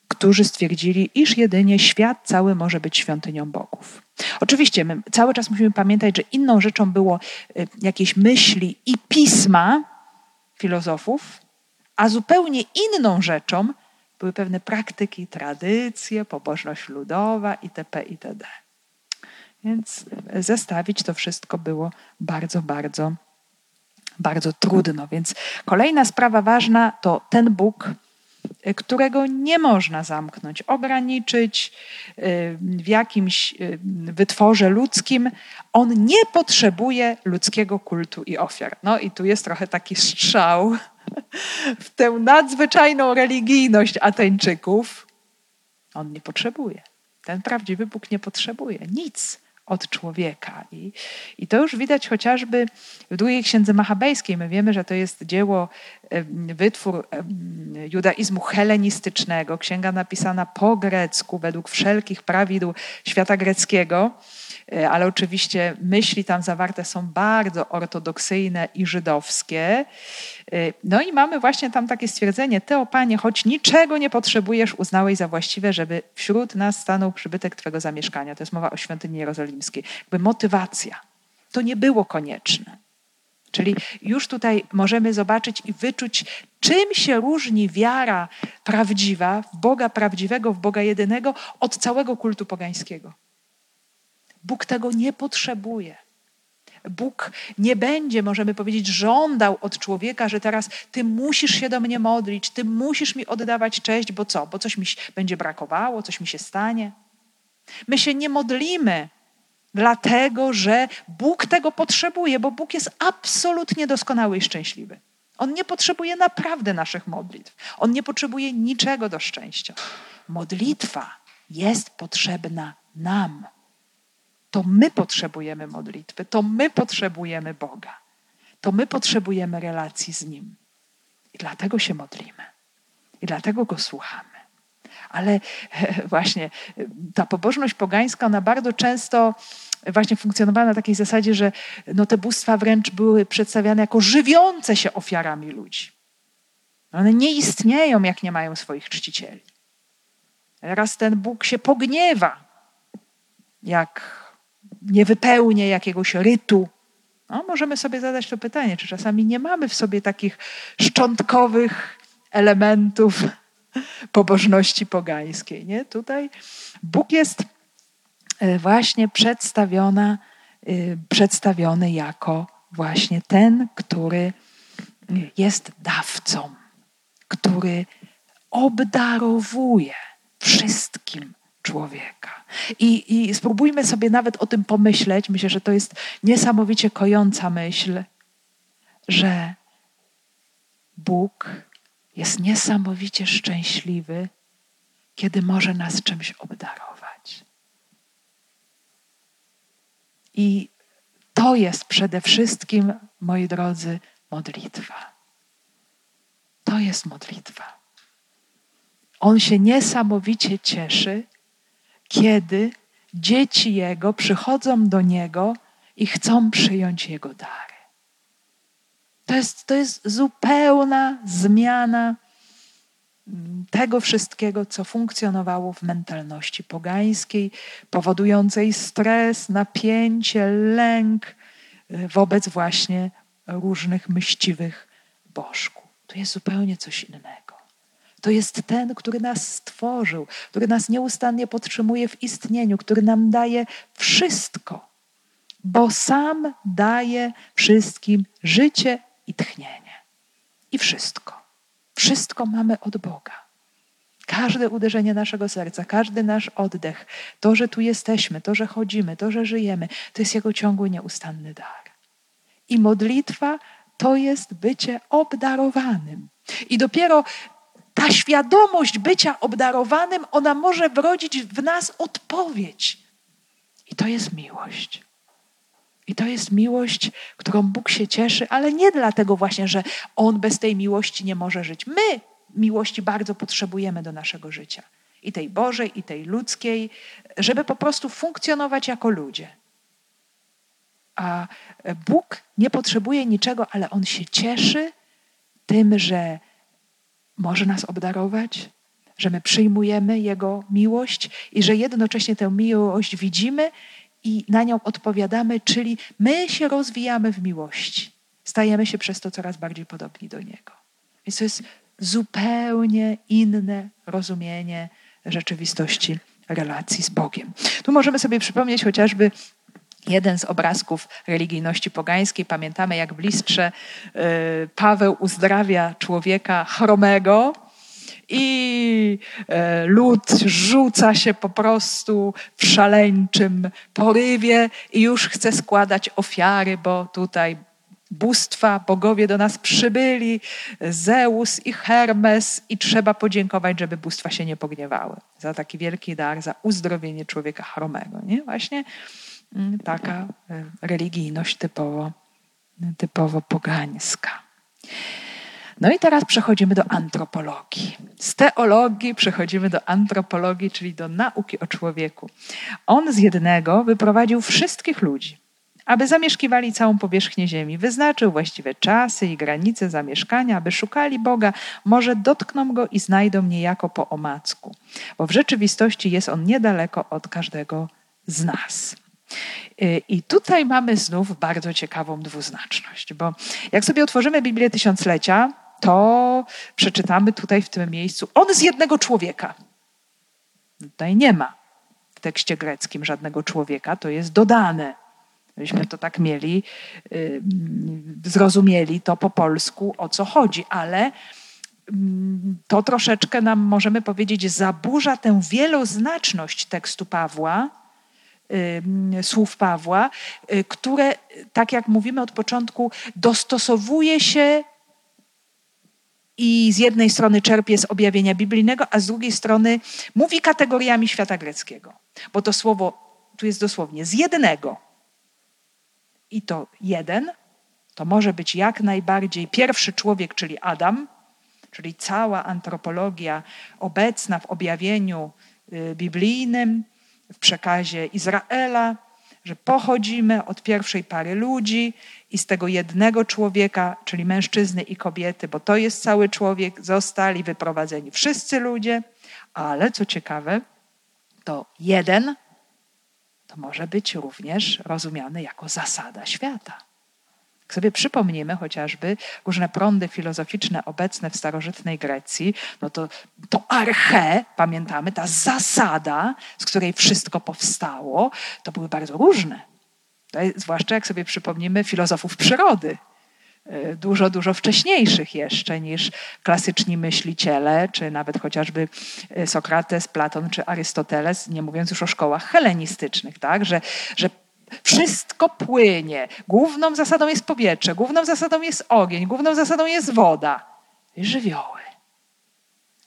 którzy stwierdzili, iż jedynie świat cały może być świątynią bogów. Oczywiście my cały czas musimy pamiętać, że inną rzeczą było jakieś myśli i pisma filozofów, a zupełnie inną rzeczą były pewne praktyki, tradycje, pobożność ludowa itp. itd. Więc zestawić to wszystko było bardzo, bardzo, bardzo trudno. Więc kolejna sprawa ważna to ten Bóg którego nie można zamknąć, ograniczyć w jakimś wytworze ludzkim. On nie potrzebuje ludzkiego kultu i ofiar. No i tu jest trochę taki strzał w tę nadzwyczajną religijność Ateńczyków. On nie potrzebuje. Ten prawdziwy Bóg nie potrzebuje nic od człowieka. I, I to już widać chociażby w drugiej księdze machabejskiej. My wiemy, że to jest dzieło, wytwór judaizmu helenistycznego, księga napisana po grecku, według wszelkich prawidł świata greckiego. E, ale oczywiście myśli tam zawarte są bardzo ortodoksyjne i żydowskie. E, no i mamy właśnie tam takie stwierdzenie, ty o Panie, choć niczego nie potrzebujesz, uznałeś za właściwe, żeby wśród nas stanął przybytek Twego zamieszkania. To jest mowa o świątyni jerozolimskiej. Jakby motywacja. To nie było konieczne. Czyli już tutaj możemy zobaczyć i wyczuć, czym się różni wiara prawdziwa w Boga prawdziwego, w Boga jedynego od całego kultu pogańskiego. Bóg tego nie potrzebuje. Bóg nie będzie, możemy powiedzieć, żądał od człowieka, że teraz ty musisz się do mnie modlić, ty musisz mi oddawać cześć, bo co? Bo coś mi będzie brakowało, coś mi się stanie. My się nie modlimy, dlatego że Bóg tego potrzebuje, bo Bóg jest absolutnie doskonały i szczęśliwy. On nie potrzebuje naprawdę naszych modlitw. On nie potrzebuje niczego do szczęścia. Modlitwa jest potrzebna nam. To my potrzebujemy modlitwy, to my potrzebujemy Boga, to my potrzebujemy relacji z Nim. I dlatego się modlimy, i dlatego Go słuchamy. Ale właśnie ta pobożność pogańska, ona bardzo często właśnie funkcjonowała na takiej zasadzie, że no te bóstwa wręcz były przedstawiane jako żywiące się ofiarami ludzi. One nie istnieją, jak nie mają swoich czcicieli. Raz ten Bóg się pogniewa, jak nie wypełnię jakiegoś rytu. No, możemy sobie zadać to pytanie, czy czasami nie mamy w sobie takich szczątkowych elementów pobożności pogańskiej. Nie? Tutaj Bóg jest e, właśnie przedstawiona, e, przedstawiony jako właśnie ten, który jest dawcą, który obdarowuje wszystkim człowieka. I, I spróbujmy sobie nawet o tym pomyśleć. Myślę, że to jest niesamowicie kojąca myśl, że Bóg jest niesamowicie szczęśliwy, kiedy może nas czymś obdarować. I to jest przede wszystkim, moi drodzy, modlitwa. To jest modlitwa. On się niesamowicie cieszy, kiedy dzieci Jego przychodzą do Niego i chcą przyjąć Jego dary. To jest, to jest zupełna zmiana tego wszystkiego, co funkcjonowało w mentalności pogańskiej, powodującej stres, napięcie, lęk y, wobec właśnie różnych myśliwych bożków. To jest zupełnie coś innego. To jest ten, który nas stworzył, który nas nieustannie podtrzymuje w istnieniu, który nam daje wszystko, bo sam daje wszystkim życie i tchnienie. I wszystko. Wszystko mamy od Boga. Każde uderzenie naszego serca, każdy nasz oddech, to, że tu jesteśmy, to, że chodzimy, to, że żyjemy, to jest Jego ciągły, nieustanny dar. I modlitwa to jest bycie obdarowanym. I dopiero ta świadomość bycia obdarowanym, ona może wrodzić w nas odpowiedź. I to jest miłość. I to jest miłość, którą Bóg się cieszy, ale nie dlatego właśnie, że On bez tej miłości nie może żyć. My miłości bardzo potrzebujemy do naszego życia. I tej Bożej, i tej ludzkiej, żeby po prostu funkcjonować jako ludzie. A Bóg nie potrzebuje niczego, ale On się cieszy tym, że może nas obdarować, że my przyjmujemy Jego miłość i że jednocześnie tę miłość widzimy i na nią odpowiadamy, czyli my się rozwijamy w miłości. Stajemy się przez to coraz bardziej podobni do Niego. Więc to jest zupełnie inne rozumienie rzeczywistości relacji z Bogiem. Tu możemy sobie przypomnieć chociażby jeden z obrazków religijności pogańskiej. Pamiętamy, jak w listrze y, Paweł uzdrawia człowieka chromego i e, lud rzuca się po prostu w szaleńczym porywie i już chce składać ofiary, bo tutaj bóstwa, bogowie do nas przybyli, Zeus i Hermes i trzeba podziękować, żeby bóstwa się nie pogniewały za taki wielki dar, za uzdrowienie człowieka chromego. Nie? Właśnie taka e, religijność typowo, typowo pogańska. No i teraz przechodzimy do antropologii. Z teologii przechodzimy do antropologii, czyli do nauki o człowieku. On z jednego wyprowadził wszystkich ludzi, aby zamieszkiwali całą powierzchnię ziemi. Wyznaczył właściwe czasy i granice zamieszkania, aby szukali Boga. Może dotkną go i znajdą niejako po omacku, bo w rzeczywistości jest on niedaleko od każdego z nas. Y, I tutaj mamy znów bardzo ciekawą dwuznaczność, bo jak sobie otworzymy Biblię Tysiąclecia, to przeczytamy tutaj w tym miejscu on z jednego człowieka. Tutaj nie ma w tekście greckim żadnego człowieka, to jest dodane. Gdybyśmy to tak mieli, yy, zrozumieli to po polsku, o co chodzi, ale yy, to troszeczkę nam, możemy powiedzieć, zaburza tę wieloznaczność tekstu Pawła, słów Pawła, y, które, tak jak mówimy od początku, dostosowuje się i z jednej strony czerpie z objawienia biblijnego, a z drugiej strony mówi kategoriami świata greckiego. Bo to słowo tu jest dosłownie z jednego. I to jeden to może być jak najbardziej pierwszy człowiek, czyli Adam, czyli cała antropologia obecna w objawieniu y, biblijnym, w przekazie Izraela, że pochodzimy od pierwszej pary ludzi i z tego jednego człowieka, czyli mężczyzny i kobiety, bo to jest cały człowiek, zostali wyprowadzeni wszyscy ludzie, ale co ciekawe, to jeden to może być również rozumiany jako zasada świata. Jak sobie przypomnimy chociażby różne prądy filozoficzne obecne w starożytnej Grecji, no to, to arche, pamiętamy, ta zasada, z której wszystko powstało, to były bardzo różne. Zwłaszcza jak sobie przypomnimy filozofów przyrody, e, dużo, dużo wcześniejszych jeszcze niż klasyczni myśliciele, czy nawet chociażby e, Sokrates, Platon czy Arystoteles, nie mówiąc już o szkołach helenistycznych, tak? że, że wszystko płynie. Główną zasadą jest powietrze, główną zasadą jest ogień, główną zasadą jest woda. I żywioły.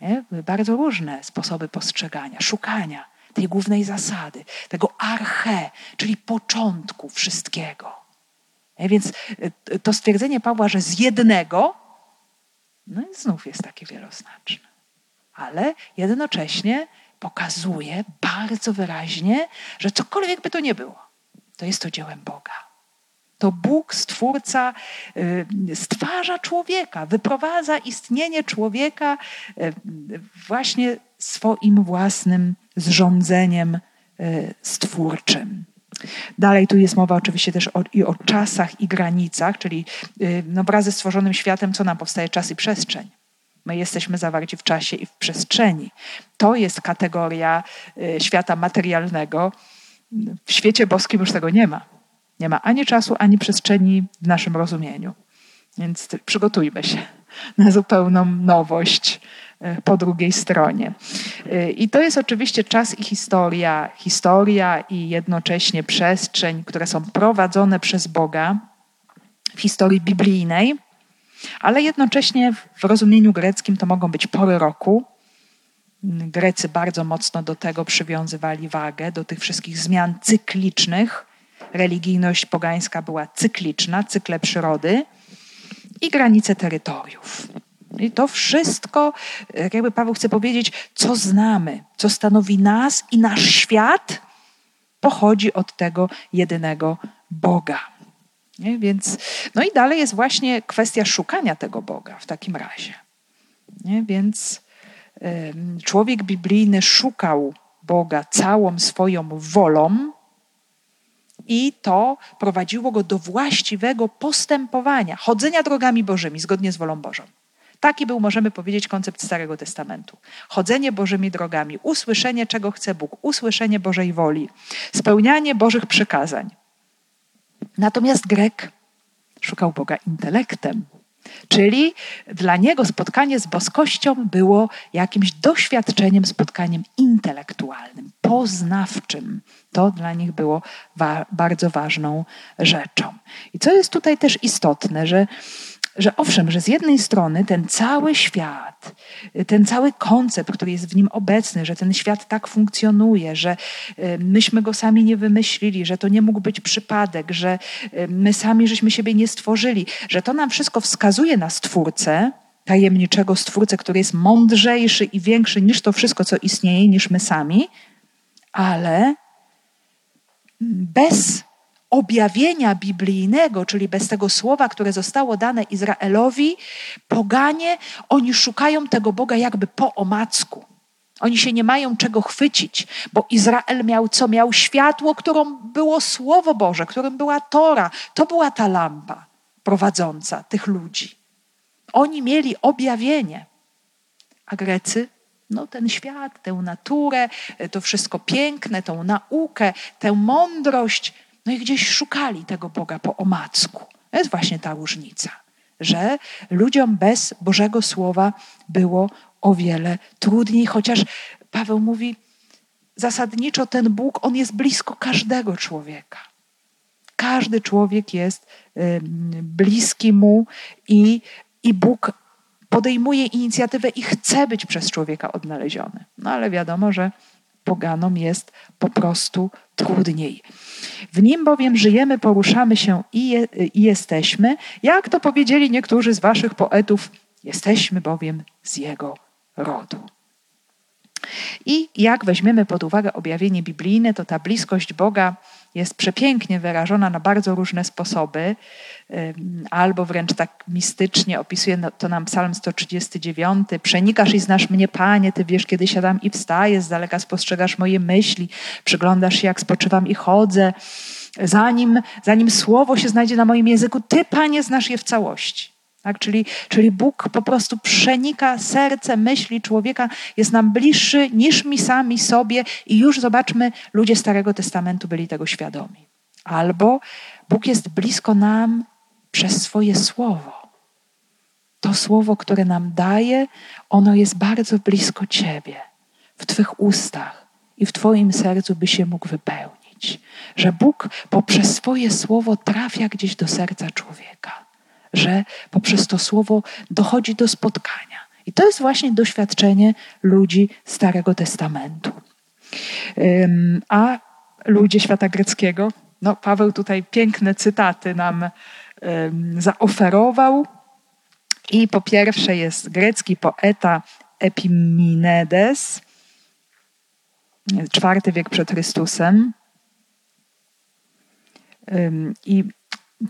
Nie? Były bardzo różne sposoby postrzegania, szukania tej głównej zasady, tego arche, czyli początku wszystkiego. Nie? Więc y, to stwierdzenie Pawła, że z jednego, no i znów jest takie wieloznaczne. Ale jednocześnie pokazuje bardzo wyraźnie, że cokolwiek by to nie było, to jest to dziełem Boga. To Bóg, Stwórca, y, stwarza człowieka, wyprowadza istnienie człowieka y, właśnie swoim własnym zrządzeniem y, stwórczym. Dalej tu jest mowa oczywiście też o, i o czasach i granicach, czyli no, wraz ze stworzonym światem, co nam powstaje czas i przestrzeń. My jesteśmy zawarci w czasie i w przestrzeni. To jest kategoria świata materialnego, w świecie boskim już tego nie ma. Nie ma ani czasu, ani przestrzeni w naszym rozumieniu. Więc przygotujmy się na zupełną nowość e, po drugiej stronie. E, I to jest oczywiście czas i historia, historia i jednocześnie przestrzeń, które są prowadzone przez Boga w historii biblijnej, ale jednocześnie w rozumieniu greckim to mogą być pory roku, Grecy bardzo mocno do tego przywiązywali wagę, do tych wszystkich zmian cyklicznych. Religijność pogańska była cykliczna, cykle przyrody i granice terytoriów. I to wszystko, jakby Paweł chce powiedzieć, co znamy, co stanowi nas i nasz świat, pochodzi od tego jedynego Boga. Nie? Więc, no i dalej jest właśnie kwestia szukania tego Boga w takim razie. Nie? Więc człowiek biblijny szukał Boga całą swoją wolą, i to prowadziło go do właściwego postępowania, chodzenia drogami Bożymi zgodnie z wolą Bożą. Taki był, możemy powiedzieć, koncept Starego Testamentu. Chodzenie Bożymi drogami, usłyszenie, czego chce Bóg, usłyszenie Bożej woli, spełnianie Bożych przykazań. Natomiast Grek szukał Boga intelektem, Czyli dla niego spotkanie z boskością było jakimś doświadczeniem, spotkaniem intelektualnym, poznawczym. To dla nich było wa bardzo ważną rzeczą. I co jest tutaj też istotne, że że owszem, że z jednej strony ten cały świat, ten cały koncept, który jest w nim obecny, że ten świat tak funkcjonuje, że y, myśmy go sami nie wymyślili, że to nie mógł być przypadek, że y, my sami żeśmy siebie nie stworzyli, że to nam wszystko wskazuje na Stwórcę, tajemniczego Stwórcę, który jest mądrzejszy i większy niż to wszystko, co istnieje, niż my sami, ale bez objawienia biblijnego, czyli bez tego słowa, które zostało dane Izraelowi, poganie, oni szukają tego Boga jakby po omacku. Oni się nie mają czego chwycić, bo Izrael miał co? Miał światło, którą było Słowo Boże, którym była Tora. To była ta lampa prowadząca tych ludzi. Oni mieli objawienie, a Grecy no, ten świat, tę naturę, to wszystko piękne, tą naukę, tę mądrość, no i gdzieś szukali tego Boga po omacku. To jest właśnie ta różnica, że ludziom bez Bożego Słowa było o wiele trudniej, chociaż Paweł mówi, zasadniczo ten Bóg, on jest blisko każdego człowieka. Każdy człowiek jest bliski mu i, i Bóg podejmuje inicjatywę i chce być przez człowieka odnaleziony. No ale wiadomo, że poganom jest po prostu trudniej. W nim bowiem żyjemy, poruszamy się i, je, i jesteśmy, jak to powiedzieli niektórzy z waszych poetów, jesteśmy bowiem z jego rodu. I jak weźmiemy pod uwagę objawienie biblijne, to ta bliskość Boga jest przepięknie wyrażona na bardzo różne sposoby, albo wręcz tak mistycznie opisuje no, to nam Psalm 139. Przenikasz i znasz mnie, Panie, Ty wiesz, kiedy siadam i wstaję, z daleka spostrzegasz moje myśli, przyglądasz się, jak spoczywam i chodzę. Zanim, zanim słowo się znajdzie na moim języku, Ty, Panie, znasz je w całości. Tak? Czyli, czyli Bóg po prostu przenika serce, myśli człowieka, jest nam bliższy niż mi sami sobie i już zobaczmy, ludzie Starego Testamentu byli tego świadomi. Albo Bóg jest blisko nam przez swoje słowo. To słowo, które nam daje, ono jest bardzo blisko Ciebie, w Twych ustach i w Twoim sercu by się mógł wypełnić. Że Bóg poprzez swoje słowo trafia gdzieś do serca człowieka że poprzez to słowo dochodzi do spotkania. I to jest właśnie doświadczenie ludzi Starego Testamentu. A ludzie świata greckiego, no Paweł tutaj piękne cytaty nam zaoferował. I po pierwsze jest grecki poeta Epiminedes, czwarty wiek przed Chrystusem. I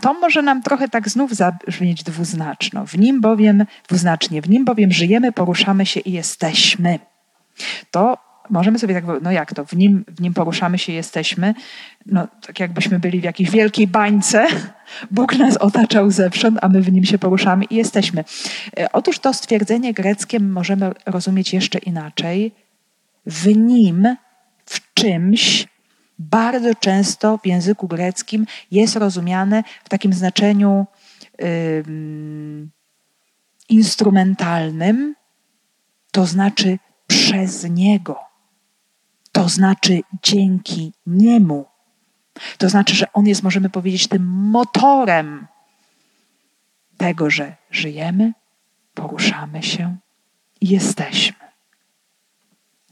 to może nam trochę tak znów zabrzmieć dwuznaczno. W nim bowiem, dwuznacznie, w nim bowiem żyjemy, poruszamy się i jesteśmy. To możemy sobie tak, no jak to, w nim, w nim poruszamy się jesteśmy, no tak jakbyśmy byli w jakiejś wielkiej bańce, Bóg nas otaczał zewsząd, a my w nim się poruszamy i jesteśmy. E, otóż to stwierdzenie greckie możemy rozumieć jeszcze inaczej. W nim, w czymś bardzo często w języku greckim jest rozumiane w takim znaczeniu instrumentalnym, to znaczy przez Niego, to znaczy dzięki Niemu. To znaczy, że On jest, możemy powiedzieć, tym motorem tego, że żyjemy, poruszamy się i jesteśmy.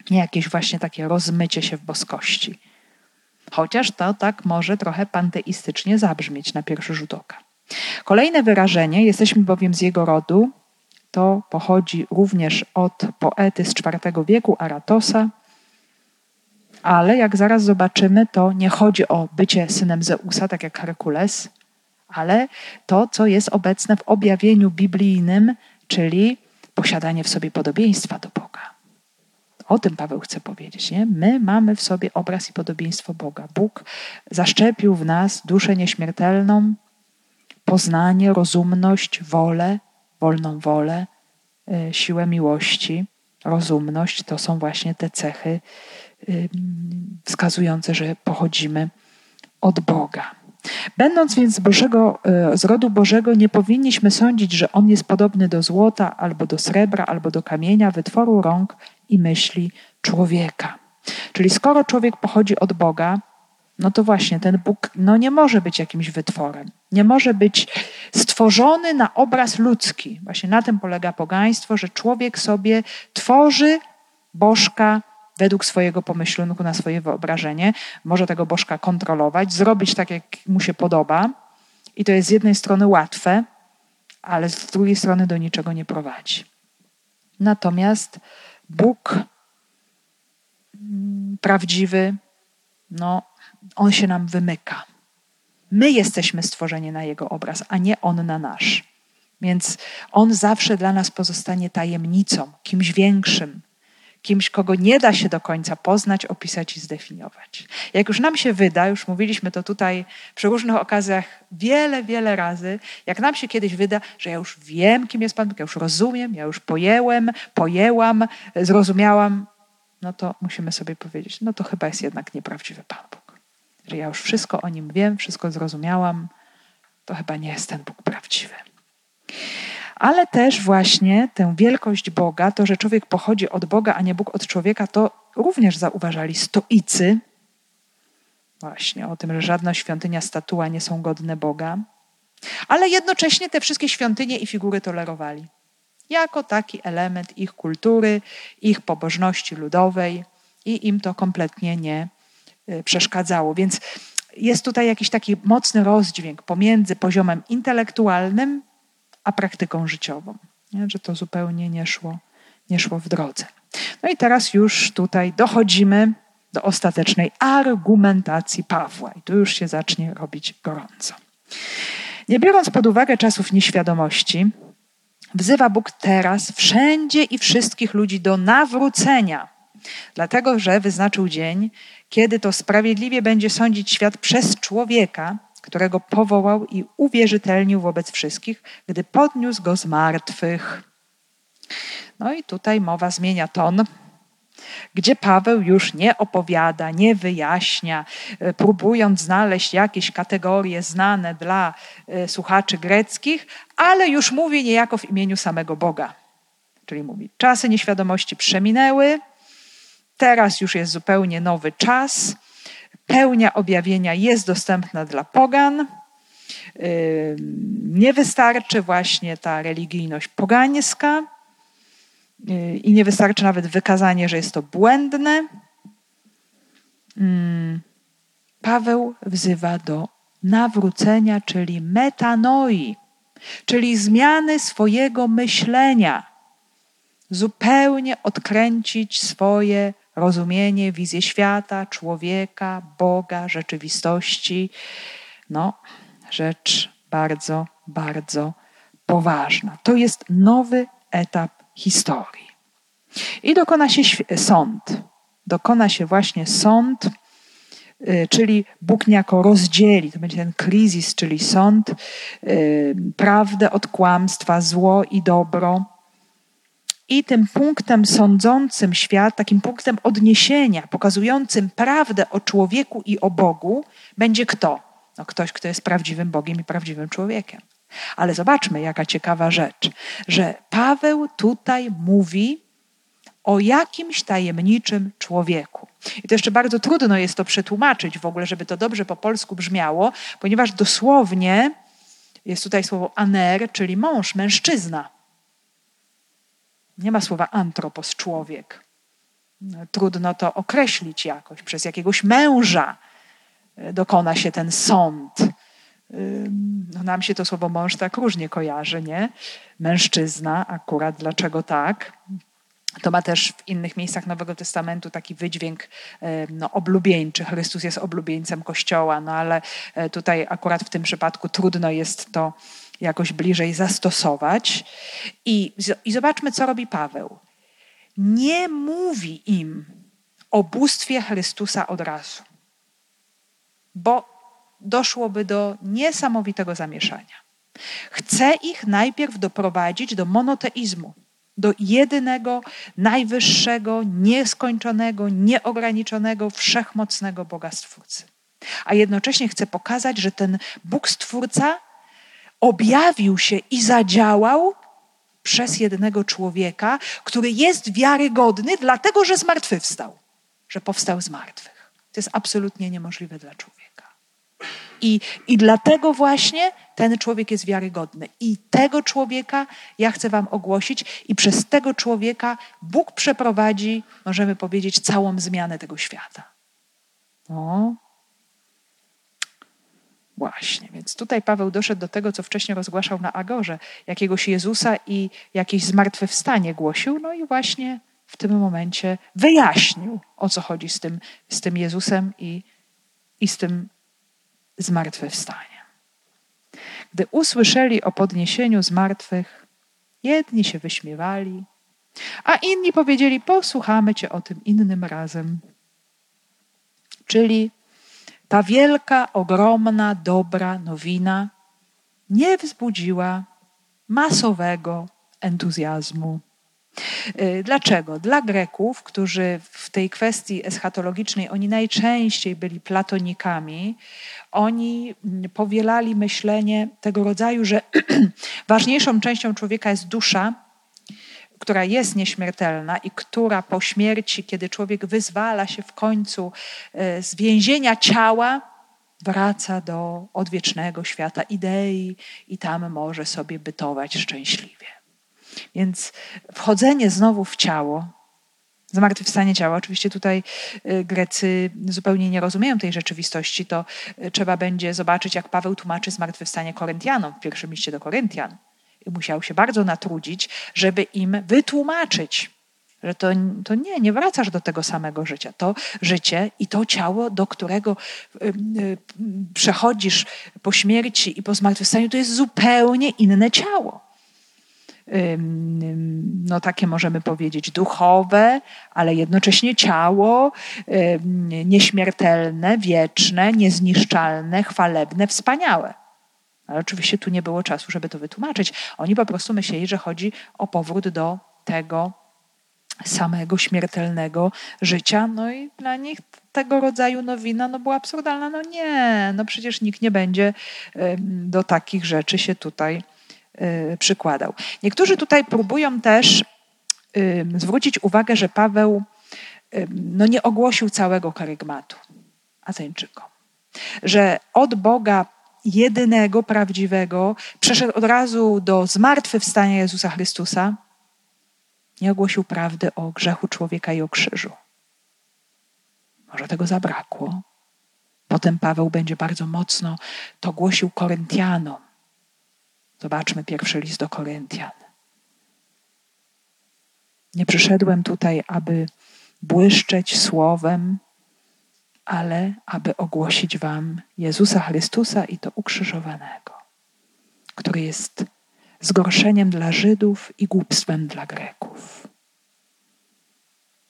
Nie jakieś właśnie takie rozmycie się w boskości. Chociaż to tak może trochę panteistycznie zabrzmieć na pierwszy rzut oka. Kolejne wyrażenie, jesteśmy bowiem z jego rodu, to pochodzi również od poety z IV wieku Aratosa, ale jak zaraz zobaczymy, to nie chodzi o bycie synem Zeusa, tak jak Herkules, ale to, co jest obecne w objawieniu biblijnym, czyli posiadanie w sobie podobieństwa do Boga. O tym Paweł chce powiedzieć. Nie? My mamy w sobie obraz i podobieństwo Boga. Bóg zaszczepił w nas duszę nieśmiertelną, poznanie, rozumność, wolę, wolną wolę, e, siłę miłości, rozumność. To są właśnie te cechy wskazujące, że pochodzimy od Boga. Będąc więc z, Bożego, e, z rodu Bożego, nie powinniśmy sądzić, że on jest podobny do złota, albo do srebra, albo do kamienia, wytworu rąk i myśli człowieka. Czyli skoro człowiek pochodzi od Boga, no to właśnie ten Bóg no nie może być jakimś wytworem. Nie może być stworzony na obraz ludzki. Właśnie na tym polega pogaństwo, że człowiek sobie tworzy bożka według swojego pomyślunku, na swoje wyobrażenie. Może tego bożka kontrolować, zrobić tak, jak mu się podoba. I to jest z jednej strony łatwe, ale z drugiej strony do niczego nie prowadzi. Natomiast Bóg mm, prawdziwy, no, on się nam wymyka. My jesteśmy stworzeni na Jego obraz, a nie On na nasz. Więc On zawsze dla nas pozostanie tajemnicą, kimś większym, kimś, kogo nie da się do końca poznać, opisać i zdefiniować. Jak już nam się wyda, już mówiliśmy to tutaj przy różnych okazjach wiele, wiele razy, jak nam się kiedyś wyda, że ja już wiem, kim jest Pan Bóg, ja już rozumiem, ja już pojęłem, pojęłam, zrozumiałam, no to musimy sobie powiedzieć, no to chyba jest jednak nieprawdziwy Pan Bóg że ja już wszystko o nim wiem, wszystko zrozumiałam, to chyba nie jest ten Bóg prawdziwy. Ale też właśnie tę wielkość Boga, to, że człowiek pochodzi od Boga, a nie Bóg od człowieka, to również zauważali stoicy. Właśnie o tym, że żadna świątynia, statua nie są godne Boga. Ale jednocześnie te wszystkie świątynie i figury tolerowali. Jako taki element ich kultury, ich pobożności ludowej i im to kompletnie nie Y, przeszkadzało. Więc jest tutaj jakiś taki mocny rozdźwięk pomiędzy poziomem intelektualnym a praktyką życiową, nie? że to zupełnie nie szło, nie szło w drodze. No i teraz już tutaj dochodzimy do ostatecznej argumentacji Pawła, i tu już się zacznie robić gorąco. Nie biorąc pod uwagę czasów nieświadomości, wzywa Bóg teraz wszędzie i wszystkich ludzi do nawrócenia, dlatego że wyznaczył dzień, kiedy to sprawiedliwie będzie sądzić świat przez człowieka, którego powołał i uwierzytelnił wobec wszystkich, gdy podniósł go z martwych. No i tutaj mowa zmienia ton, gdzie Paweł już nie opowiada, nie wyjaśnia, e, próbując znaleźć jakieś kategorie znane dla e, słuchaczy greckich, ale już mówi niejako w imieniu samego Boga. Czyli mówi: Czasy nieświadomości przeminęły, Teraz już jest zupełnie nowy czas. Pełnia objawienia jest dostępna dla pogan. Nie wystarczy właśnie ta religijność pogańska i nie wystarczy nawet wykazanie, że jest to błędne. Paweł wzywa do nawrócenia, czyli metanoi, czyli zmiany swojego myślenia, zupełnie odkręcić swoje rozumienie, wizję świata, człowieka, Boga, rzeczywistości. No, rzecz bardzo, bardzo poważna. To jest nowy etap historii. I dokona się sąd. Dokona się właśnie sąd, y, czyli Bóg niejako rozdzieli, to będzie ten kryzys, czyli sąd, y, prawdę od kłamstwa, zło i dobro i tym punktem sądzącym świat, takim punktem odniesienia, pokazującym prawdę o człowieku i o Bogu, będzie kto? No ktoś, kto jest prawdziwym Bogiem i prawdziwym człowiekiem. Ale zobaczmy, jaka ciekawa rzecz, że Paweł tutaj mówi o jakimś tajemniczym człowieku. I to jeszcze bardzo trudno jest to przetłumaczyć w ogóle, żeby to dobrze po polsku brzmiało, ponieważ dosłownie jest tutaj słowo aner, czyli mąż, mężczyzna. Nie ma słowa antropos, człowiek. Trudno to określić jakoś. Przez jakiegoś męża e, dokona się ten sąd. No nam się to słowo mąż tak różnie kojarzy, nie? Mężczyzna, akurat dlaczego tak? To ma też w innych miejscach Nowego Testamentu taki wydźwięk no, oblubieńczy. Chrystus jest oblubieńcem Kościoła, no ale e, tutaj akurat w tym przypadku trudno jest to jakoś bliżej zastosować. I, I zobaczmy, co robi Paweł. Nie mówi im o bóstwie Chrystusa od razu, bo doszłoby do niesamowitego zamieszania. Chce ich najpierw doprowadzić do monoteizmu, do jedynego, najwyższego, nieskończonego, nieograniczonego, wszechmocnego Boga Stwórcy. A jednocześnie chce pokazać, że ten Bóg Stwórca objawił się i zadziałał przez jednego człowieka, który jest wiarygodny, dlatego że zmartwychwstał, że powstał z martwych. To jest absolutnie niemożliwe dla człowieka. I, I dlatego właśnie ten człowiek jest wiarygodny. I tego człowieka ja chcę Wam ogłosić, i przez tego człowieka Bóg przeprowadzi, możemy powiedzieć, całą zmianę tego świata. O. Właśnie, więc tutaj Paweł doszedł do tego, co wcześniej rozgłaszał na Agorze, jakiegoś Jezusa i jakieś zmartwychwstanie głosił, no i właśnie w tym momencie wyjaśnił, o co chodzi z tym, z tym Jezusem i, i z tym zmartwychwstanie. Gdy usłyszeli o podniesieniu zmartwych, jedni się wyśmiewali, a inni powiedzieli: Posłuchamy Cię o tym innym razem. Czyli ta wielka, ogromna, dobra nowina nie wzbudziła masowego entuzjazmu. Y, dlaczego? Dla Greków, którzy w tej kwestii eschatologicznej, oni najczęściej byli platonikami, oni mm, powielali myślenie tego rodzaju, że ważniejszą częścią człowieka jest dusza, która jest nieśmiertelna i która po śmierci, kiedy człowiek wyzwala się w końcu y, z więzienia ciała, wraca do odwiecznego świata idei i tam może sobie bytować szczęśliwie. Więc wchodzenie znowu w ciało, zmartwychwstanie ciała, oczywiście tutaj y, Grecy zupełnie nie rozumieją tej rzeczywistości, to y, trzeba będzie zobaczyć, jak Paweł tłumaczy zmartwychwstanie Koryntianom w pierwszym liście do Koryntian. Musiał się bardzo natrudzić, żeby im wytłumaczyć, że to, to nie, nie wracasz do tego samego życia. To życie i to ciało, do którego przechodzisz po śmierci i po zmartwychwstaniu, to jest zupełnie inne ciało no takie możemy powiedzieć duchowe, ale jednocześnie ciało nieśmiertelne, wieczne, niezniszczalne, chwalebne, wspaniałe. Ale oczywiście tu nie było czasu, żeby to wytłumaczyć. Oni po prostu myśleli, że chodzi o powrót do tego samego śmiertelnego życia. No i dla nich tego rodzaju nowina no, była absurdalna. No nie, no przecież nikt nie będzie do takich rzeczy się tutaj Y, przykładał. Niektórzy tutaj próbują też zwrócić uwagę, że Paweł no nie ogłosił całego karygmatu Ateńczykom. Że od Boga jedynego, prawdziwego, przeszedł od razu do zmartwychwstania Jezusa Chrystusa, nie ogłosił prawdy o grzechu człowieka i o krzyżu. Może tego zabrakło. Potem Paweł będzie bardzo mocno to głosił Koryntianom. Zobaczmy pierwszy list do Koryntian. Nie przyszedłem tutaj, aby błyszczeć słowem, ale aby ogłosić Wam Jezusa Chrystusa i to ukrzyżowanego, który jest zgorszeniem dla Żydów i głupstwem dla Greków.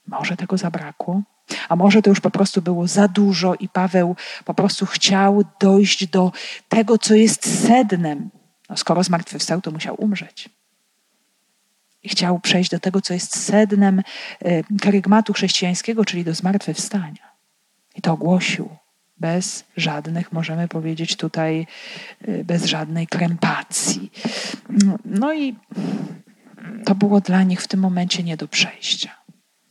Może tego zabrakło, a może to już po prostu było za dużo i Paweł po prostu chciał dojść do tego, co jest sednem no, skoro zmartwychwstał, to musiał umrzeć. I chciał przejść do tego, co jest sednem y, karygmatu chrześcijańskiego, czyli do zmartwychwstania. I to ogłosił bez żadnych, możemy powiedzieć tutaj, y, bez żadnej krępacji. No i to było dla nich w tym momencie nie do przejścia.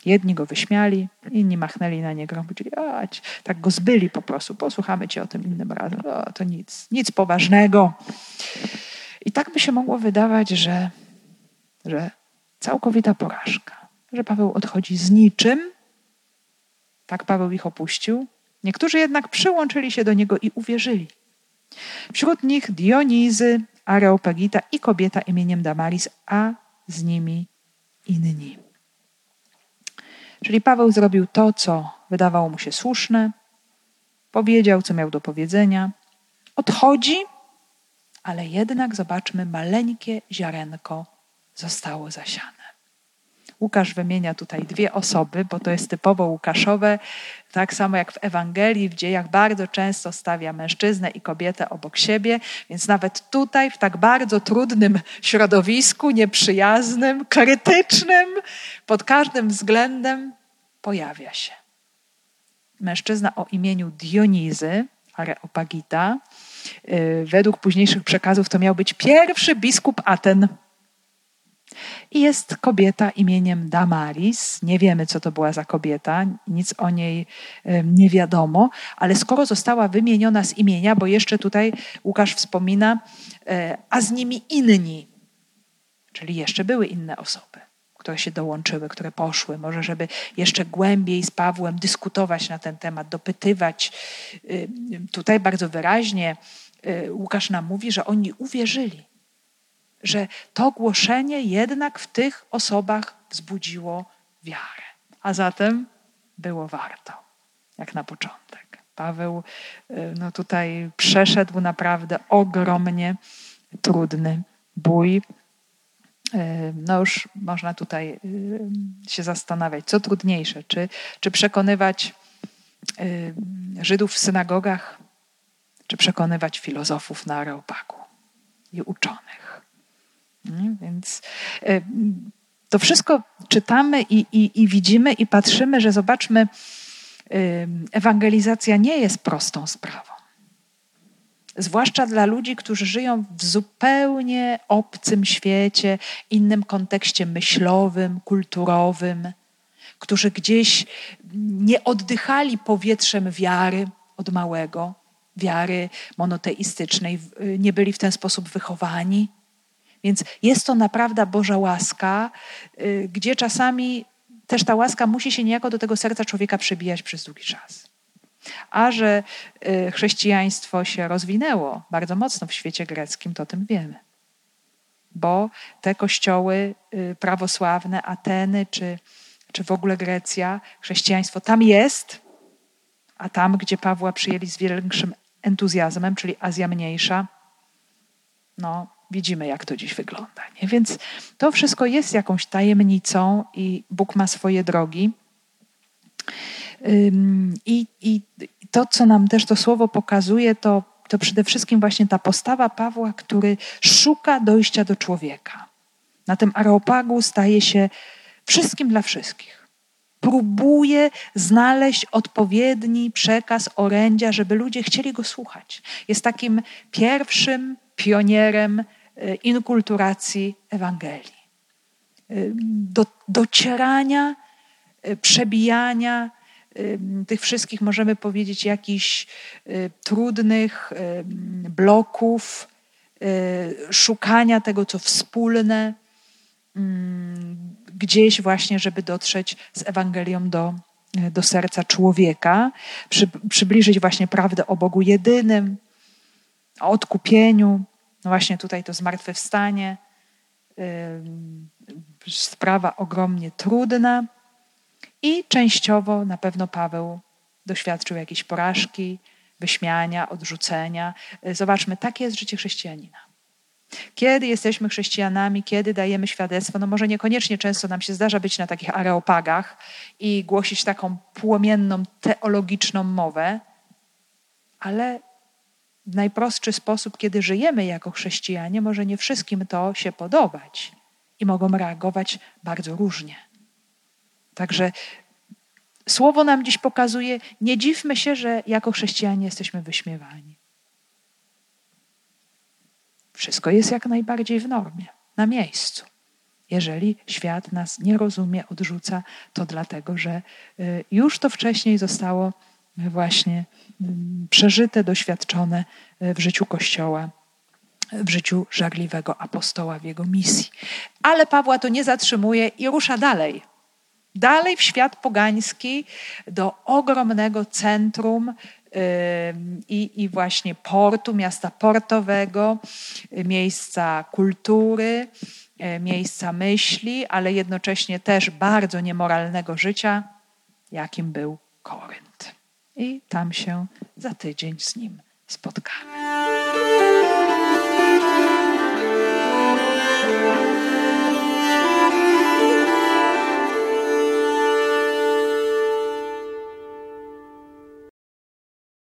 Jedni go wyśmiali, inni machnęli na niego, powiedzieli, ać, tak go zbyli po prostu, posłuchamy cię o tym innym razem. O, to nic, nic poważnego. I tak by się mogło wydawać, że, że całkowita porażka, że Paweł odchodzi z niczym. Tak Paweł ich opuścił. Niektórzy jednak przyłączyli się do niego i uwierzyli. Wśród nich Dionizy, Areopagita i kobieta imieniem Damaris, a z nimi inni. Czyli Paweł zrobił to, co wydawało mu się słuszne, powiedział, co miał do powiedzenia, odchodzi ale jednak zobaczmy, maleńkie ziarenko zostało zasiane. Łukasz wymienia tutaj dwie osoby, bo to jest typowo Łukaszowe, tak samo jak w Ewangelii, w dziejach bardzo często stawia mężczyznę i kobietę obok siebie, więc nawet tutaj, w tak bardzo trudnym środowisku, nieprzyjaznym, krytycznym, pod każdym względem pojawia się. mężczyzna o imieniu Dionizy, Areopagita. Y, według późniejszych przekazów to miał być pierwszy biskup Aten. I jest kobieta imieniem Damaris. Nie wiemy, co to była za kobieta, nic o niej nie wiadomo, ale skoro została wymieniona z imienia, bo jeszcze tutaj Łukasz wspomina, e, a z nimi inni, czyli jeszcze były inne osoby które się dołączyły, które poszły, może żeby jeszcze głębiej z Pawłem dyskutować na ten temat, dopytywać. Y, tutaj bardzo wyraźnie y, Łukasz nam mówi, że oni uwierzyli, że to głoszenie jednak w tych osobach wzbudziło wiarę. A zatem było warto, jak na początek. Paweł y, no tutaj przeszedł naprawdę ogromnie trudny bój no już można tutaj się zastanawiać, co trudniejsze, czy, czy przekonywać Żydów w synagogach, czy przekonywać filozofów na Areopagu i uczonych. Więc to wszystko czytamy i, i, i widzimy i patrzymy, że zobaczmy, ewangelizacja nie jest prostą sprawą. Zwłaszcza dla ludzi, którzy żyją w zupełnie obcym świecie, innym kontekście myślowym, kulturowym, którzy gdzieś nie oddychali powietrzem wiary od małego, wiary monoteistycznej, nie byli w ten sposób wychowani. Więc jest to naprawdę Boża łaska, y, gdzie czasami też ta łaska musi się niejako do tego serca człowieka przebijać przez długi czas. A że y, chrześcijaństwo się rozwinęło bardzo mocno w świecie greckim, to o tym wiemy. Bo te kościoły y, prawosławne, Ateny czy, czy w ogóle Grecja, chrześcijaństwo tam jest, a tam, gdzie Pawła przyjęli z większym entuzjazmem, czyli Azja Mniejsza, no widzimy, jak to dziś wygląda. Nie? Więc to wszystko jest jakąś tajemnicą i Bóg ma swoje drogi. I, I to, co nam też to słowo pokazuje, to, to przede wszystkim właśnie ta postawa Pawła, który szuka dojścia do człowieka. Na tym areopagu staje się wszystkim dla wszystkich. Próbuje znaleźć odpowiedni przekaz, orędzia, żeby ludzie chcieli go słuchać. Jest takim pierwszym pionierem inkulturacji Ewangelii. E, do, docierania, e, przebijania, tych wszystkich, możemy powiedzieć, jakichś trudnych bloków, szukania tego, co wspólne, gdzieś właśnie, żeby dotrzeć z Ewangelią do, do serca człowieka, przy, przybliżyć właśnie prawdę o Bogu jedynym, o odkupieniu, no właśnie tutaj to zmartwychwstanie, sprawa ogromnie trudna, i częściowo na pewno Paweł doświadczył jakiejś porażki, wyśmiania, odrzucenia. Zobaczmy, takie jest życie chrześcijanina. Kiedy jesteśmy chrześcijanami, kiedy dajemy świadectwo, no może niekoniecznie często nam się zdarza być na takich areopagach i głosić taką płomienną, teologiczną mowę, ale najprostszy sposób, kiedy żyjemy jako chrześcijanie, może nie wszystkim to się podobać i mogą reagować bardzo różnie. Także słowo nam dziś pokazuje, nie dziwmy się, że jako chrześcijanie jesteśmy wyśmiewani. Wszystko jest jak najbardziej w normie, na miejscu. Jeżeli świat nas nie rozumie, odrzuca, to dlatego, że y, już to wcześniej zostało właśnie mm, przeżyte, doświadczone y, w życiu Kościoła, w życiu żarliwego apostoła w jego misji. Ale Pawła to nie zatrzymuje i rusza dalej dalej w świat pogański, do ogromnego centrum i, i właśnie portu, miasta portowego, miejsca kultury, y, miejsca myśli, ale jednocześnie też bardzo niemoralnego życia, jakim był Korynt. I tam się za tydzień z nim spotkamy.